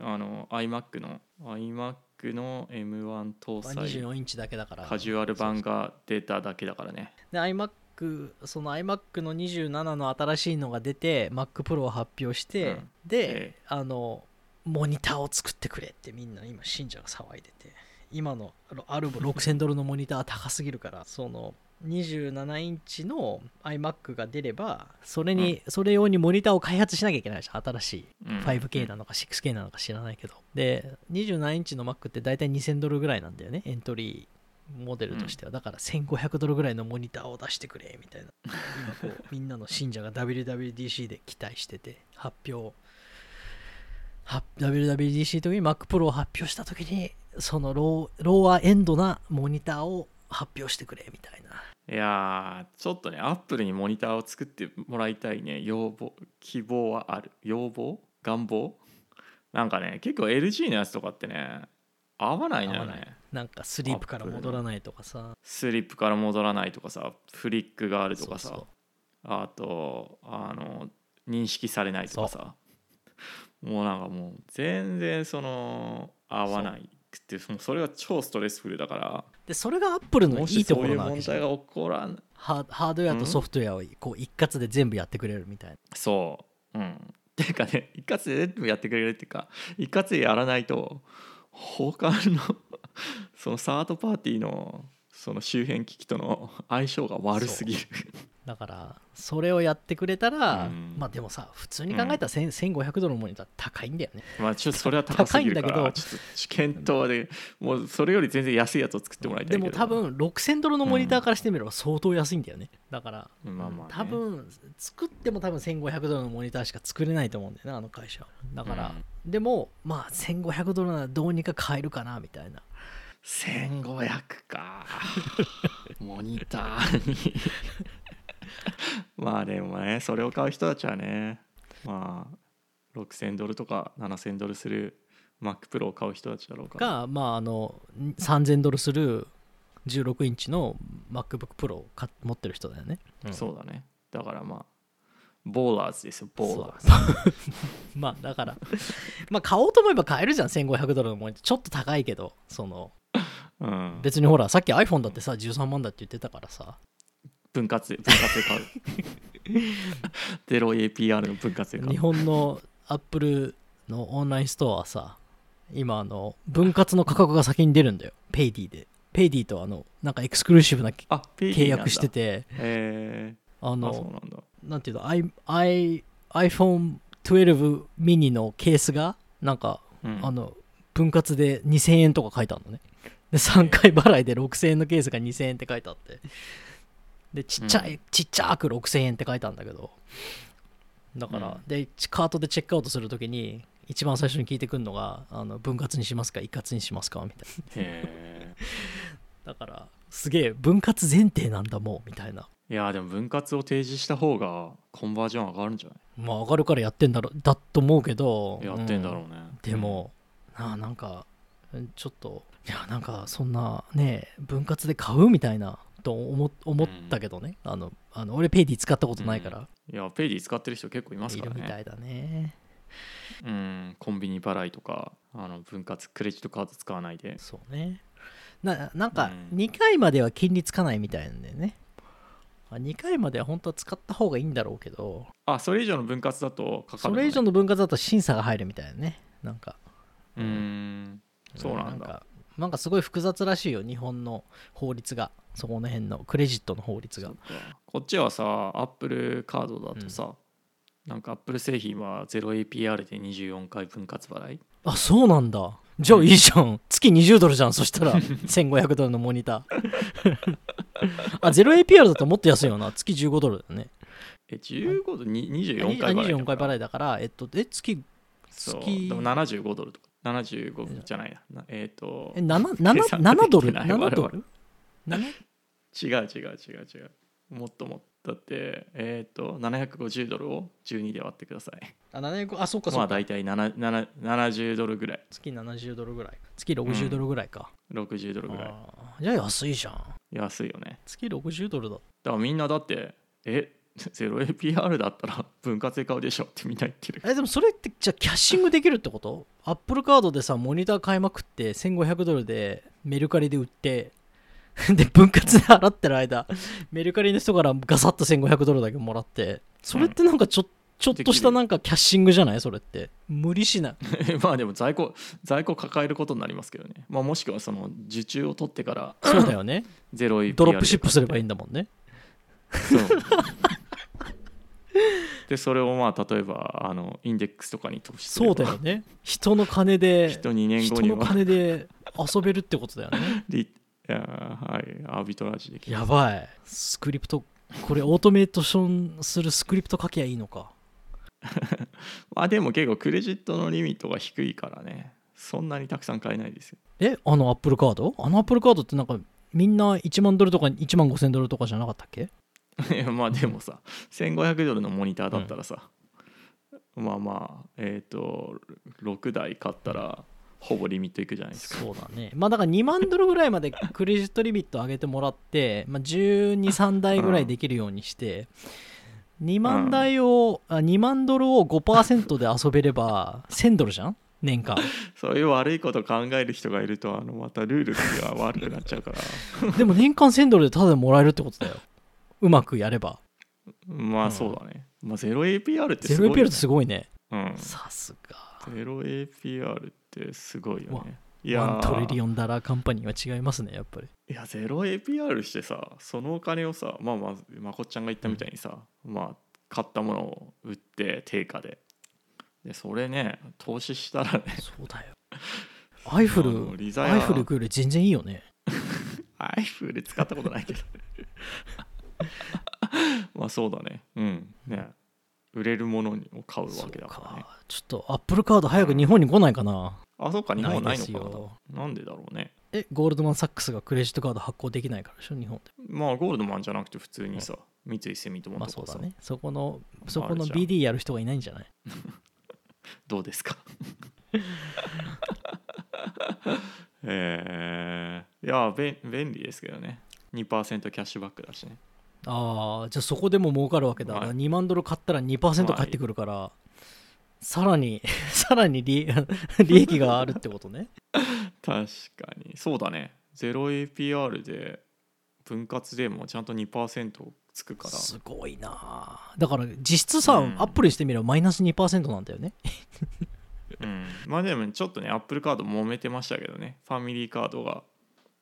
あの iMac の iMac の M1 まあ搭載24インチだけだからカジュアル版が出ただけだからね。で iMac その iMac の27の新しいのが出て Mac Pro を発表して、うん。で、ええ。あのモニターを作ってくれってみんな今信者が騒いでて。今のある6000ドルのモニターは高すぎるからその27インチの iMac が出ればそれに、それ用にモニターを開発しなきゃいけないじゃん新しい。うん。5K なのか 6K なのか知らないけど。で27インチの Mac って大体2000ドルぐらいなんだよねエントリーモデルとしては、だから1500ドルぐらいのモニターを出してくれみたいな。今こうみんなの信者が WWDC で期待してて発表は WWDC の時に Mac Pro を発表した時にそのローローアエンドなモニターを発表してくれみたいないやーちょっとねアップルにモニターを作ってもらいたいね。要望希望はある。要望？願望？なんかね結構 LG のやつとかってね合わないのよね。なんかスリープから戻らないとかさ。スリップから戻らないとかさフリックがあるとかさ。あとあの認識されないとかさ。もうなんかもう全然その合わないくてそれが超ストレスフルだから。でそれがアップルのもいいところなわけじゃん。問題が起こらん。ハードウェアとソフトウェアをこう一括で全部やってくれるみたいな。そう。うん。ていうかね一括で全部やってくれるっていうか一括でやらないと他の そのサードパーティーのその周辺機器との相性が悪すぎるだからそれをやってくれたら、うん。まあでもさ普通に考えたら1000 1500ドルのモニター高いんだよね。まあちょっとそれは高すぎるか高いんだけどらちょっと検討でもうそれより全然安いやつを作ってもらいたでいけど。も多分6000ドルのモニターからしてみれば相当安いんだよね。だからまあまあね。多分作っても多分1500ドルのモニターしか作れないと思うんだよねあの会社は。だから、でもまあ1500ドルならどうにか買えるかなみたいな。1500か。モニターに まあでもねそれを買う人たちはねまあ6000ドルとか7000ドルする MacPro を買う人たちだろうから。がまああの3000ドルする16インチの MacBookPro を買持ってる人だよね、そうだね。だからまあballers ですよ ballers。まあだからまあ買おうと思えば買えるじゃん。1500ドルのモニターちょっと高いけどその。うん、別にほらさっき iPhone だってさ13万だって言ってたからさ分割で分割で買う。ゼロ APR の分割で買日う本の Apple のオンラインストアはさ今あの分割の価格が先に出るんだよ。ペイディで。ペイディとあのなんか exclusive な契約してて。えー、ああのなんていうの I I iPhone12 mini のケースがなんか、うん。あの分割で2000円とか書いてあるのね。で3回払いで6000円のケースが2000円って書いてあってでちっちゃい、うちっちゃく6000円って書いてあるんだけど。だから、うん。でカートでチェックアウトするときに一番最初に聞いてくるのがあの分割にしますか一括にしますかみたいへな だからすげえ分割前提なんだもうみたいな。えいやでも分割を提示した方がコンバージョン上がるんじゃない？まあ上がるからやってんだろだと思うけどやってんだろうね、でも、なあなんかちょっといやなんかそんなね分割で買う？みたいなと思思ったけどね、あのあの俺ペイディ使ったことないから、いやペイディ使ってる人結構いますいからね。るみたいだね。うんコンビニ払いとかあの分割クレジットカード使わないで。そうね。ななんかうん。2回までは金利つかないみたいなんだよね、あ2回までは本当は使った方がいいんだろうけど。あそれ以上の分割だとかかるそれ以上の分割だと審査が入るみたいだね。なんか。うーん。そうなんだ。かなんかすごい複雑らしいよ日本の法律が。そこの辺のクレジットの法律が。こっちはさアップルカードだとさ、なんかアップル製品は 0APR で24回分割払い？あそうなんだ。じゃあいいじゃん。月20ドルじゃんそしたら。1500ドルのモニター。あ 0APR だともっと安いよな。月15ドルだよね。え15ドル？に24あ回払い24回払いいだからえっとえ月月でも75ドルとか75じゃないななえっ、とえ 7, 計算 7, 7ドル？できてない7ド我ル？7? 違う違う違う違う。もっともっとだってえっ、と750ドルを12で割ってください。あ700あそうかそうか、まあ大体7 7 70ドルぐらい。月70ドルぐらい。月60ドルぐらいか、60ドルぐらい。じゃあ安いじゃん。安いよね。月60ドルだ。だからみんなだってえ 0APR だったら分割で買うでしょってみんな言ってる。えでもそれってじゃあキャッシングできるってこと？アップルカードでさモニター買いまくって1500ドルでメルカリで売って で分割で払ってる間メルカリの人からガサッと1500ドルだけもらってそれってなんかちょ,、ちょっとしたなんかキャッシングじゃない？それって。無理しない。まあでも在庫在庫抱えることになりますけどね、まあ、もしくはその受注を取ってからそうだよね。0APR ドロップシップすればいいんんだもんね でそれをまあ例えばあのインデックスとかに投資すれそばうだよね。人の金で人2年後人の金で遊べるってことだよね。リいやはい。アービトラージできる。やばい。スクリプトこれオートメーションするスクリプト書きゃいいのか。まあでも結構クレジットのリミットが低いからね。そんなにたくさん買えないですよ。えあのアップルカード？あのアップルカードってなんかみんな1万ドルとか1万5000ドルとかじゃなかったっけ？いや まあでもさ1500ドルのモニターだったらさ、まあまあえっ、と6台買ったらほぼリミットいくじゃないですか。そうだね。まあだから2万ドルぐらいまでクレジットリミット上げてもらって、まあ、123台ぐらいできるようにして、2万台を、あ2万ドルを5%で遊べれば1000ドルじゃん？年間。そういう悪いこと考える人がいるとあのまたルールが悪くなっちゃうから。でも年間1000ドルでタダでもらえるってことだようまくやれば。まあそうだね、まあ 0APR ってすごい、0APR ってすごいね。うん、さすが。0 APR ってすごいよね。いや one trilli on dollar company は違いますねやっぱり。いやゼロ APR してさそのお金をさまあまあまこっちゃんが言ったみたいにさ、まあ買ったものを売って定価で。でそれね投資したらね。そうだよ。アイフルリザヤアイフル行くより全然いいよね。アイフル使ったことないけど まあそうだね。うん。ね。売れるものを買うわけだからね。ちょっとアップルカード早く日本に来ないかな、あそうか。日本ないな。いのかよ。ななんでだろうね。えゴールドマン・サックスがクレジットカード発行できないからでしょ日本で。まあゴールドマンじゃなくて普通にさ三井住友まあとかさ、そうだね。そこのそこの BD やる人がいないんじゃない？どうですか？えー、いや便便利ですけどね。2%キャッシュバックだしねああじゃあそこでも儲かるわけだ、はい2万ドル買ったら2%返ってくるから、さらに さらに利 利益があるってことね。確かに。そうだね。0APR で分割でもちゃんと2%つくから。すごいな。あだから実質さ、うん。アップルにしてみればマイナス2%なんだよね。うん、まあでもちょっとねアップルカード揉めてましたけどね。ファミリーカードが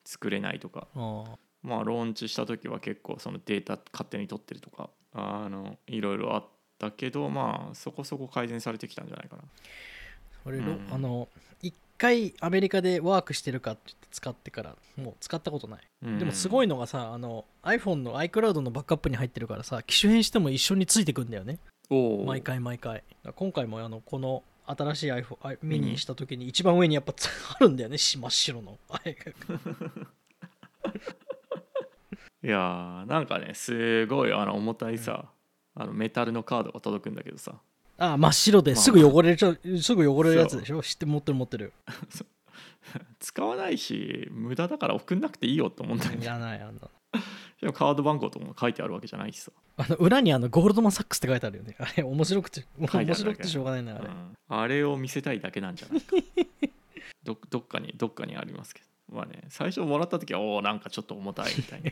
作れないとか。ああまあローンチした時は結構そのデータ勝手に取ってるとかあのいろいろあったけどまあそこそこ改善されてきたんじゃないかな。俺、うん。あの一回アメリカでワークしてるかって使ってからもう使ったことない、でもすごいいのがさあの iPhone の iCloud のバックアップに入ってるからさ機種変しても一緒についてくんだよね。毎回毎回。今回もあのこの新しい iPhone あミニにした時に一番上にやっぱつあるんだよね。し真っ白の いやーなんかねすごいあの重たいさ、あのメタルのカードが届くんだけどさ。あ真っ白でまあすぐ汚れちゃう、すぐ汚れるやつでしょ？知って持ってる持ってる。使わないし無駄だから送んなくていいよと思うんだよいねらないあんな。でもカード番号とかも書いてあるわけじゃないしさ。あの裏にあのゴールドマンサックスって書いてあるよね。あれ面白くて面白くてしょうがないなあれ、うん。あれを見せたいだけなんじゃないか。どどっかにどっかにありますけど。まあね最初もらった時はおおなんかちょっと重たいみたいな、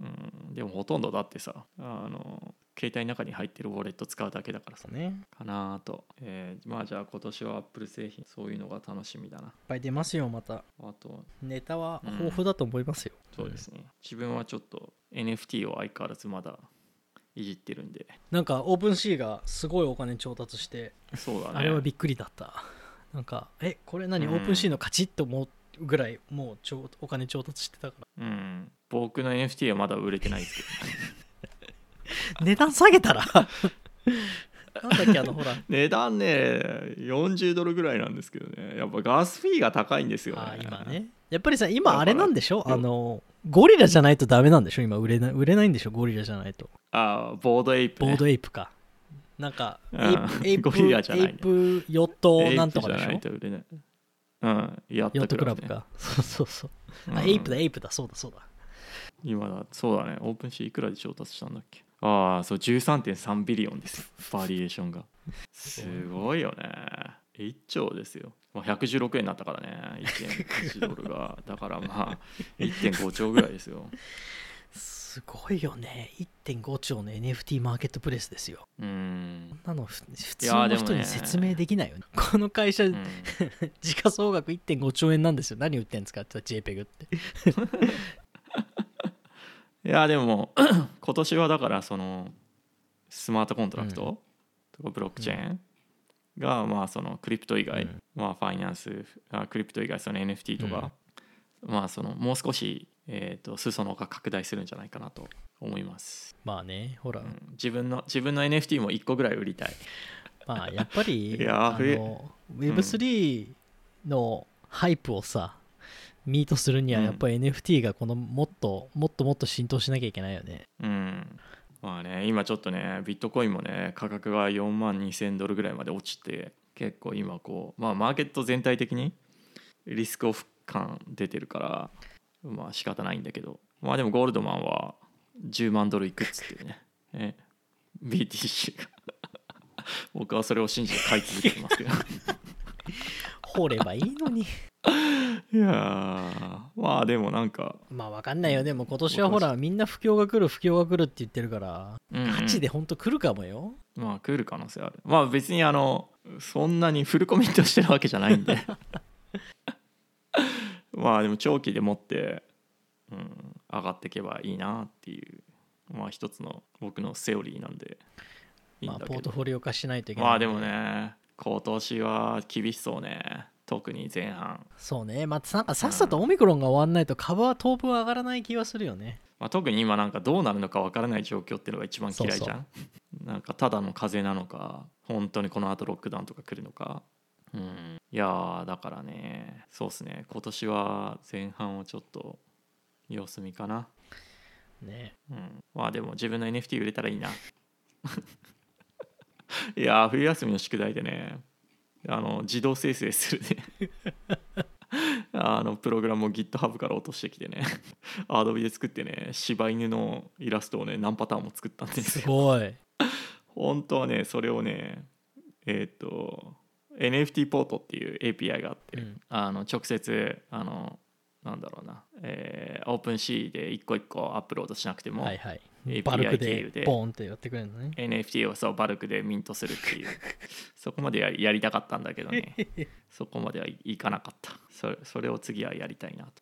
うん、でもほとんどだってさあの携帯の中に入ってるウォレット使うだけだからさねいっかなと、えーまあじゃあ今年はアップル製品そういうのが楽しみだな。ぱい出ますよまた。あとネタは豊富だと思いますよ、そうですね。自分はちょっと NFT を相変わらずまだいじってるんで。なんか OpenSea がすごいお金調達してそうだね。あれはびっくりだった。なんかえこれ何、うん。 OpenSea の価値って思うぐらいもうちょお金調達してたかうん僕の NFT はまだ売れてないですけどら 値段下げたら？なんだっけあのほら。値段ね40ドルぐらいなんですけどね。やっぱ gas fee が高いんですよね。あ今ね。やっぱりさ今あれなんでしょ？あのゴリラじゃないとダメなんでしょ？今売れない売れないんでしょ？ゴリラじゃないと。あ Bored Ape、ね、 Bored Ape か。なんかうん。エイプ エイプゴリラじゃないね。エイプヨットなんとかでしエイプじゃないょと売れない。うん。やったヨットククラブ,、か。そうそうそう。あうん。エイプだエイプだ。そうだそうだ今だそうだね。 OpenSea いくらで調達したんだっけ？ああそう13.3 billion ですよ。 valuation が。すごいよね。1兆ですよ、まあ、116円になったからね。1.1ドルが。だからまあ1.5兆ぐらいですよ。すごいよね。1.5兆の NFT マーケットプレイスですよ。うん、こんなのふ普通の人でもね。に説明できないよね。この会社、うん。時価総額1.5兆円なんですよ。何売ってんですかって言ったら JPEG っていやでも 今年はだからそのスマートコントラクトとかブロックチェーンがまあそのクリプト以外、うん。まあファイナンスあクリプト以外その NFT とか、まあそのもう少しえーと裾野が拡大するんじゃないかなと思います、まあねほら、うん。自分の自分の NFT も1個ぐらい売りたい。まあやっぱり いやあ増えの Web3 のハイプをさミートするにはうん。やっぱり NFT がこのもっともっともっと浸透しなきゃいけないよね。うん。まあね今ちょっとねビットコインもね価格が4万2000ドルぐらいまで落ちて結構今こうまあマーケット全体的にリスクオフ感出てるからまあ仕方ないんだけど。まあでもゴールドマンは10万ドルいくっつってね。ね BTC が。僕はそれを信じて買い続けてますけど。掘ればいいのにいやーまあでもなんか、まあわかんないよ。でも今年はほらみんな不況が来る不況が来るって言ってるからうん。うんガチでほんと来るかもよ。まあ来る可能性ある。まあ別にあのそんなにフルコミットしてるわけじゃないんで。まあでも長期で持って、うん、上がっていけばいいなっていうまあ一つの僕のセオリーなんで。いいんまあ、だけど。ポートフォリオ化しないといけない、まあでもね今年は厳しそうね特に前半、そうね。まあなんかさっさとオミクロンが終わんないと株は当分上がらない気はするよね。まあ、特に今なんかどうなるのかわからない状況っていうのが一番嫌いじゃん。なんかただの風邪なのか本当にこの後ロックダウンとか来るのか。うん。いやーだからね。そうっすね。今年は前半はちょっと様子見かな。ね。うん、まあでも自分の NFT 売れたらいいな。いやー冬休みの宿題でねあの自動生成するね。あのプログラムを GitHub から落としてきてね。Adobe で作ってね柴犬のイラストをね何パターンも作ったんですすよごい。本当はねそれをねえっ、と NFT ポートっていう API があって、うん。あの直接あのなんだろうな、えー、OpenC で一個一個アップロードしなくても、はいはいバルクででボーンってやってくれるのね。NFT をそうバルクでミントするっていう。そこまでやりやりたかったんだけどね。そこまではいいかなかった。それそれを次はやりたいなと。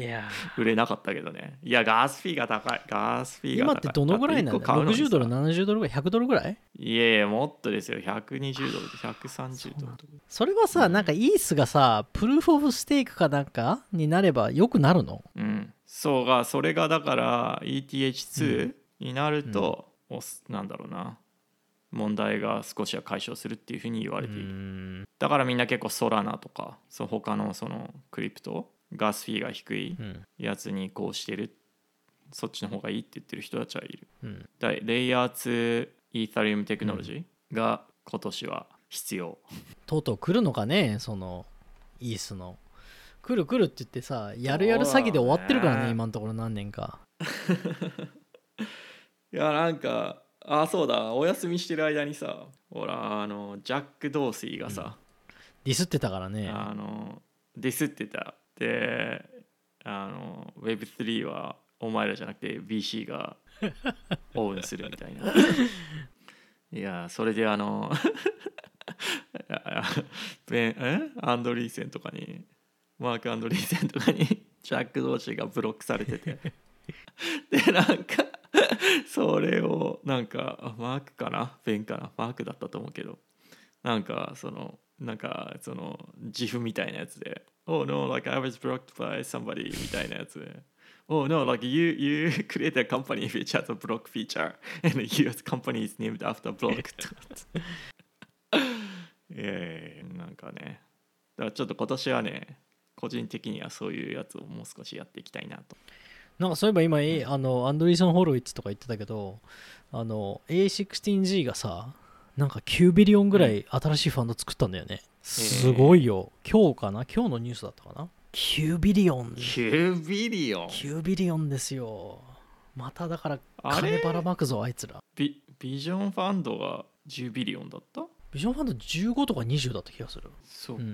いや 売れなかったけどね。いやガスフィーが高い。ガスフィーーが高い。今ってどのぐらいなのにさ。60ドル70ドルぐらい？100ドルぐらい？いやいやもっとですよ。120ドル130ドル それはさなんかイースがさプルーフオブステークかなんかになればよくなるの？うんそうがそれがだから ETH2 になると、おすなんだろうな。問題が少しは解消するっていうふうに言われている、うん。だからみんな結構ソラナとかそう他のそのクリプトガスフィーが低いうん。やつに移行してる。そっちの方がいいって言ってる人たちはいる。うん。だレイヤー2イーサリウムテクノロジーが今年は必要、とうとう来るのかねそのイースの来る来るって言ってさやるやる詐欺で終わってるからねね。今のところ何年か。いやなんかあそうだお休みしてる間にさほらあのジャック・ドーシーがさ、ディスってたからね。あのディスってた。であの Web3 はお前らじゃなくて BC が オウンするみたいな。いやそれであのえ？アンドリーセンとかにマーク・アンドリーセンとかにジャック同士がブロックされててでなんかそれをなんかあマークかなベンかなマークだったと思うけどなんかそのなんかその自負みたいなやつで「Oh no like I was blocked by somebody」みたいなやつで「Oh no like you you create a company which has a block feature and your company is named after block」とかいやいやなんかねだからちょっと今年はね個人的にはそういうやつをもう少しやっていきたいなと。なんかそういえば今、えあのアンドリーソン・ホロウィッツとか言ってたけどあの A16G がさなんか9ビリオンぐらい新しいファンド作ったんだよね、すごいよ。今日かな？今日のニュースだったかな？9ビリオン。9ビリオン？9 billion ですよ。まただから金ばらまくぞあいつら。ビビジョンファンドが10 billion だった？ビジョンファンド15とか20だった気がする。そうか、うん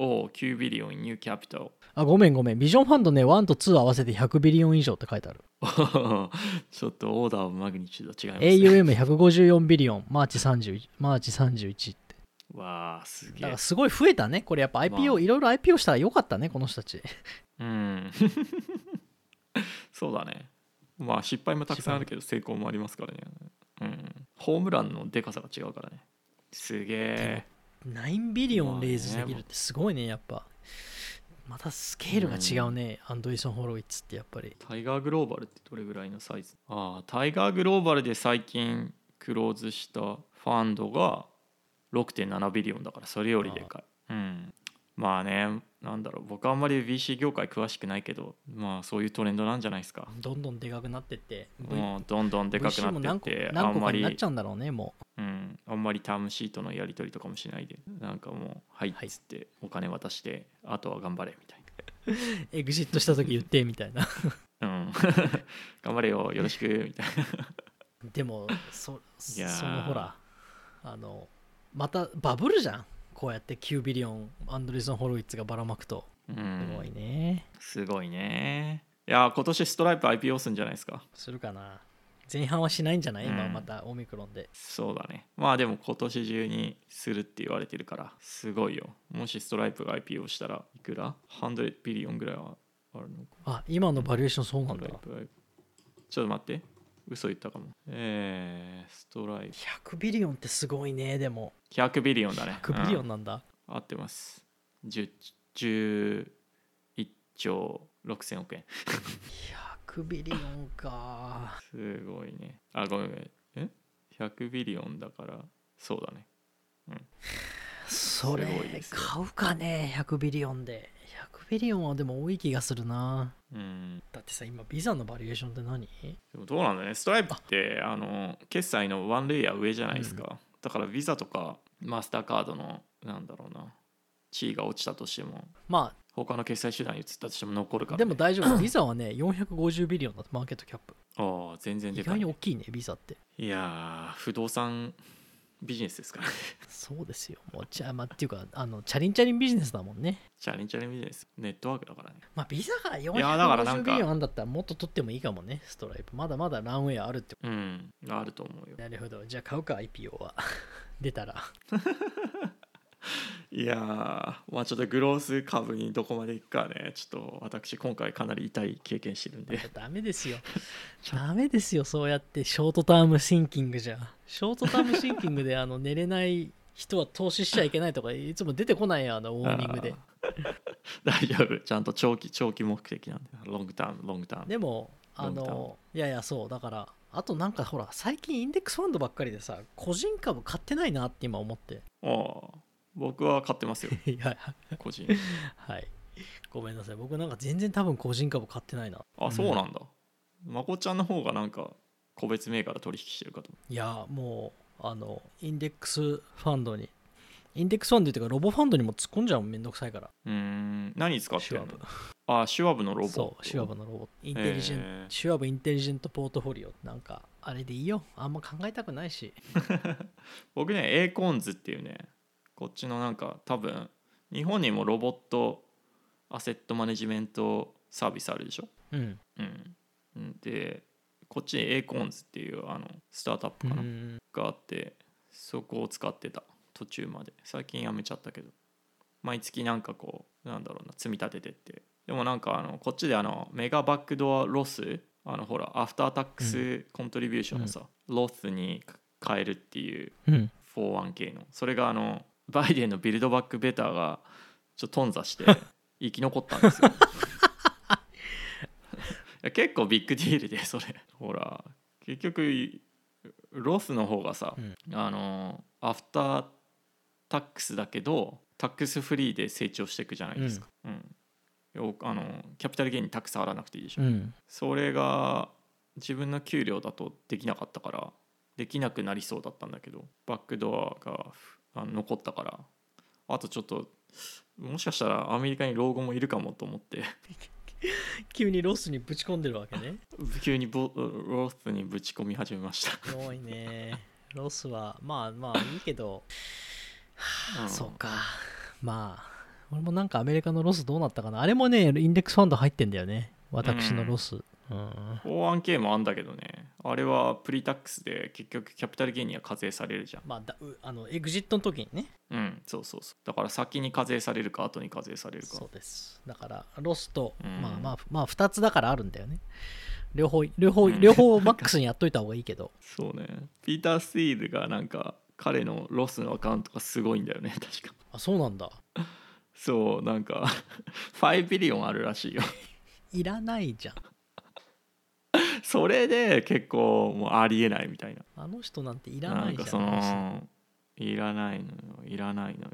おお9 billion new capital。あごめんごめん。ビジョンファンドね1と2合わせて100 billion 以上って書いてある。ちょっと order of magnitude 違いますね。AUM154 ビリオンマーチ31マーチ31って。わあすげえ。だからすごい増えたね。これやっぱ IPO、まあ。いろいろ IPO したらよかったねこの人たち。うん。そうだね。まあ失敗もたくさんあるけど成功もありますからね。うん。ホームランのでかさが違うからね。すげえ9ビリオンレイズできるってすごいねやっぱ。またスケールが違うね、アンドリーソン・ホロウィッツってやっぱり。タイガーグローバルってどれぐらいのサイズ？ああタイガーグローバルで最近クローズしたファンドが6.7ビリオンだからそれよりでかい。うん。まあねなんだろう。僕はあんまり VC 業界詳しくないけどまあそういうトレンドなんじゃないですか。どんどんでかくなってって、もうどんどんでかくなってってあ何個んまりかになっちゃうんだろうねもう。ん、あんまりタームシートのやり取りとかもしないでなんかもう「はい」っつってお金渡してあとは頑張れみたいう エグジットした時言ってみたいな。な うん。頑張れよよろしくみたいな。でもそそのほらあのまたバブルじゃん。こうやって9 billion アンドリーソン・ホロウィッツがばらまくと。うすごいんね、すごいね。いや今年 Stripe IPO すんじゃないですか。するかな前半はしないんじゃない？今うん。またオミクロンで。そうだね。まあでも今年中にするって言われてるからすごいよ。もしストライプが IPO したらいくら ?100 billion ぐらいはあるのか。あ今の valuation そうなんだ。ちょっと待って。嘘言ったかも。えー、 Stripe。100 billion ってすごいねでも。100 billion だね。100ビリオうんンなんだ、合ってます。10 11兆6000億円100 billion か。すごいね。あごめんごめん。え？100 billion だからそうだね。それすごいですよ。買うかね100 billion で。100 billion はでも多い気がするな。うん。だってさ今ビザの valuation って何？でもどうなんだね。ストライプってあの決済の one layer 上じゃないですか、だからビザとかマスターカードのなんだろうな地位が落ちたとしてもま他の決済手段に移ったとしても残るから、ね、あでも大丈夫。ビザはね450 billion だ market cap。ああ全然でかい意外に大きいねビザって。いやー不動産ビジネスですからね。そうですよ。もうじゃあまあっていうかあのチャリンチャリンビジネスだもんね。チャレンジャレンビジネスネットワークだからね。まあビザがやだからな450んかビリオンあんだったらもっと取ってもいいかもねストライプ。まだまだランウェイあるって。うんあると思うよ。なるほど。じゃあ買うか IPO は。出たら いやーまあちょっとグロース株にどこまでいくかね。ちょっと私今回かなり痛い経験してるんで。ダメですよ。ダメですよそうやって。ショートタームシンキングじゃ。ショートタームシンキングであの寝れない人は投資しちゃいけないとかいつも出てこないよあのウォーニングで。大丈夫。ちゃんと長期長期目的なんで。ロングタームロングタームでもあのいやいやそう。だからあとなんかほら最近インデックスファンドばっかりでさ個人株買ってないなって今思って。ああ僕は買ってますよ。いや。個人。はい。ごめんなさい。僕なんか全然多分個人株買ってないな。あそうなんだ、まこちゃんの方がなんか個別銘柄取引してるかと。思いやもうあのインデックスファンドに。インデックスファンドっていうかロボファンドにも突っ込んじゃうめんどくさいから。うん。何使ってるの？あシュワブのロボ。そうシュワブのロボ。インテリジェント、えー。シュワブインテリジェントポートフォリオ。なんかあれでいいよ。あんま考えたくないし。僕ねエーコーンズっていうねこっちのなんか多分日本にもロボットアセットマネジメントサービスあるでしょ、うん。うん。うん、でこっちに Acorns っていうあのスタートアップかな、ん。があってそこを使ってた途中まで。最近やめちゃったけど。毎月なんかこうなんだろうな積み立ててって。でもなんかあのこっちであの mega backdoor Roth あのほら after-tax contribution をさ、Roth に変えるっていううん、401k の。それがあのバイデンの Build Back Better がちょっと頓挫して 生き残ったんですよ。結構 big deal でそれ。ほら結局 Roth の方がさ、うん。あの after-tax だけど tax-free で成長していくじゃないですか、うん。よあのキャピタルゲインに tax 払わなくていいでしょ、うん、それが自分の給料だとできなかったからできなくなりそうだったんだけど backdoor があの残ったから。あとちょっともしかしたらアメリカに老後もいるかもと思って。急に Roth にぶち込んでるわけね。急にボロスにぶち込み始めました、多いね。 Roth はまあまあいいけど、はあうん。そうか。まあ俺もなんかアメリカの Roth どうなったかな。あれもねインデックスファンド入ってんだよね。私のロス。うん、401k もあんだけどね。あれは pre-tax で結局キャピタルゲインには課税されるじゃん。まあだうあのエグジットの時にね。うん。そうそうそう。だから先に課税されるか後に課税されるか。そうです。だから Roth と、うん。まあまあまあ2つだからあるんだよね。両方両方うん。両方マックスにやっといた方がいいけど。そうね。ピーター・ティールがなんか彼の Roth のアカウントがすごいんだよね。確か。あそうなんだ。そうなんか 5ビリオンあるらしいよ。いらないじゃんそれで結構もうありえないみたいな。あの人なんていらないじゃん。かそのいらないのよいらないのよ、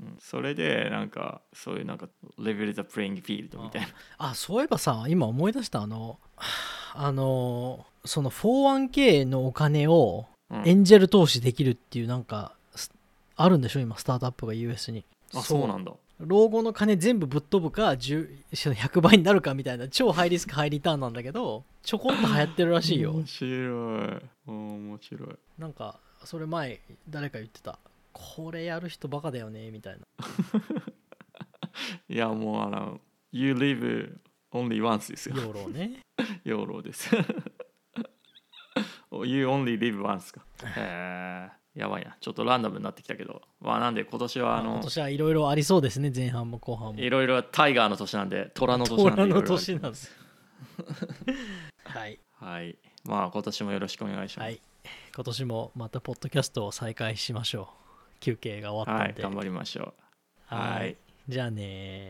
うん、それでなんかそういうなんかレベル・ザ・プレイング・フィールドみたいな。あそういえばさ今思い出した。あのあのその 401k のお金をうん。エンジェル投資できるっていうなんかすあるんでしょ？今スタートアップが US に。あそうなんだ老後の金全部ぶっ飛ぶか10 100倍になるかみたいな超ハイリスクハイリターンなんだけどちょこっと流行ってるらしいよ。面白い。面白い。なんかそれ前誰か言ってた。これやる人バカだよねみたいな。いやもうあの You live only once ですよ。養老ね。養老です。You only live once か。へえやばいな。ちょっとランダムになってきたけど。まあなんで今年はあの今年はいろいろありそうですね前半も後半も。いろいろタイガーの年なんで虎の年なんで虎の年なんです。はい。はい。まあ今年もよろしくお願いします。はい。今年もまたポッドキャストを再開しましょう。休憩が終わったんで。はい頑張りましょう。はい。はい。じゃあね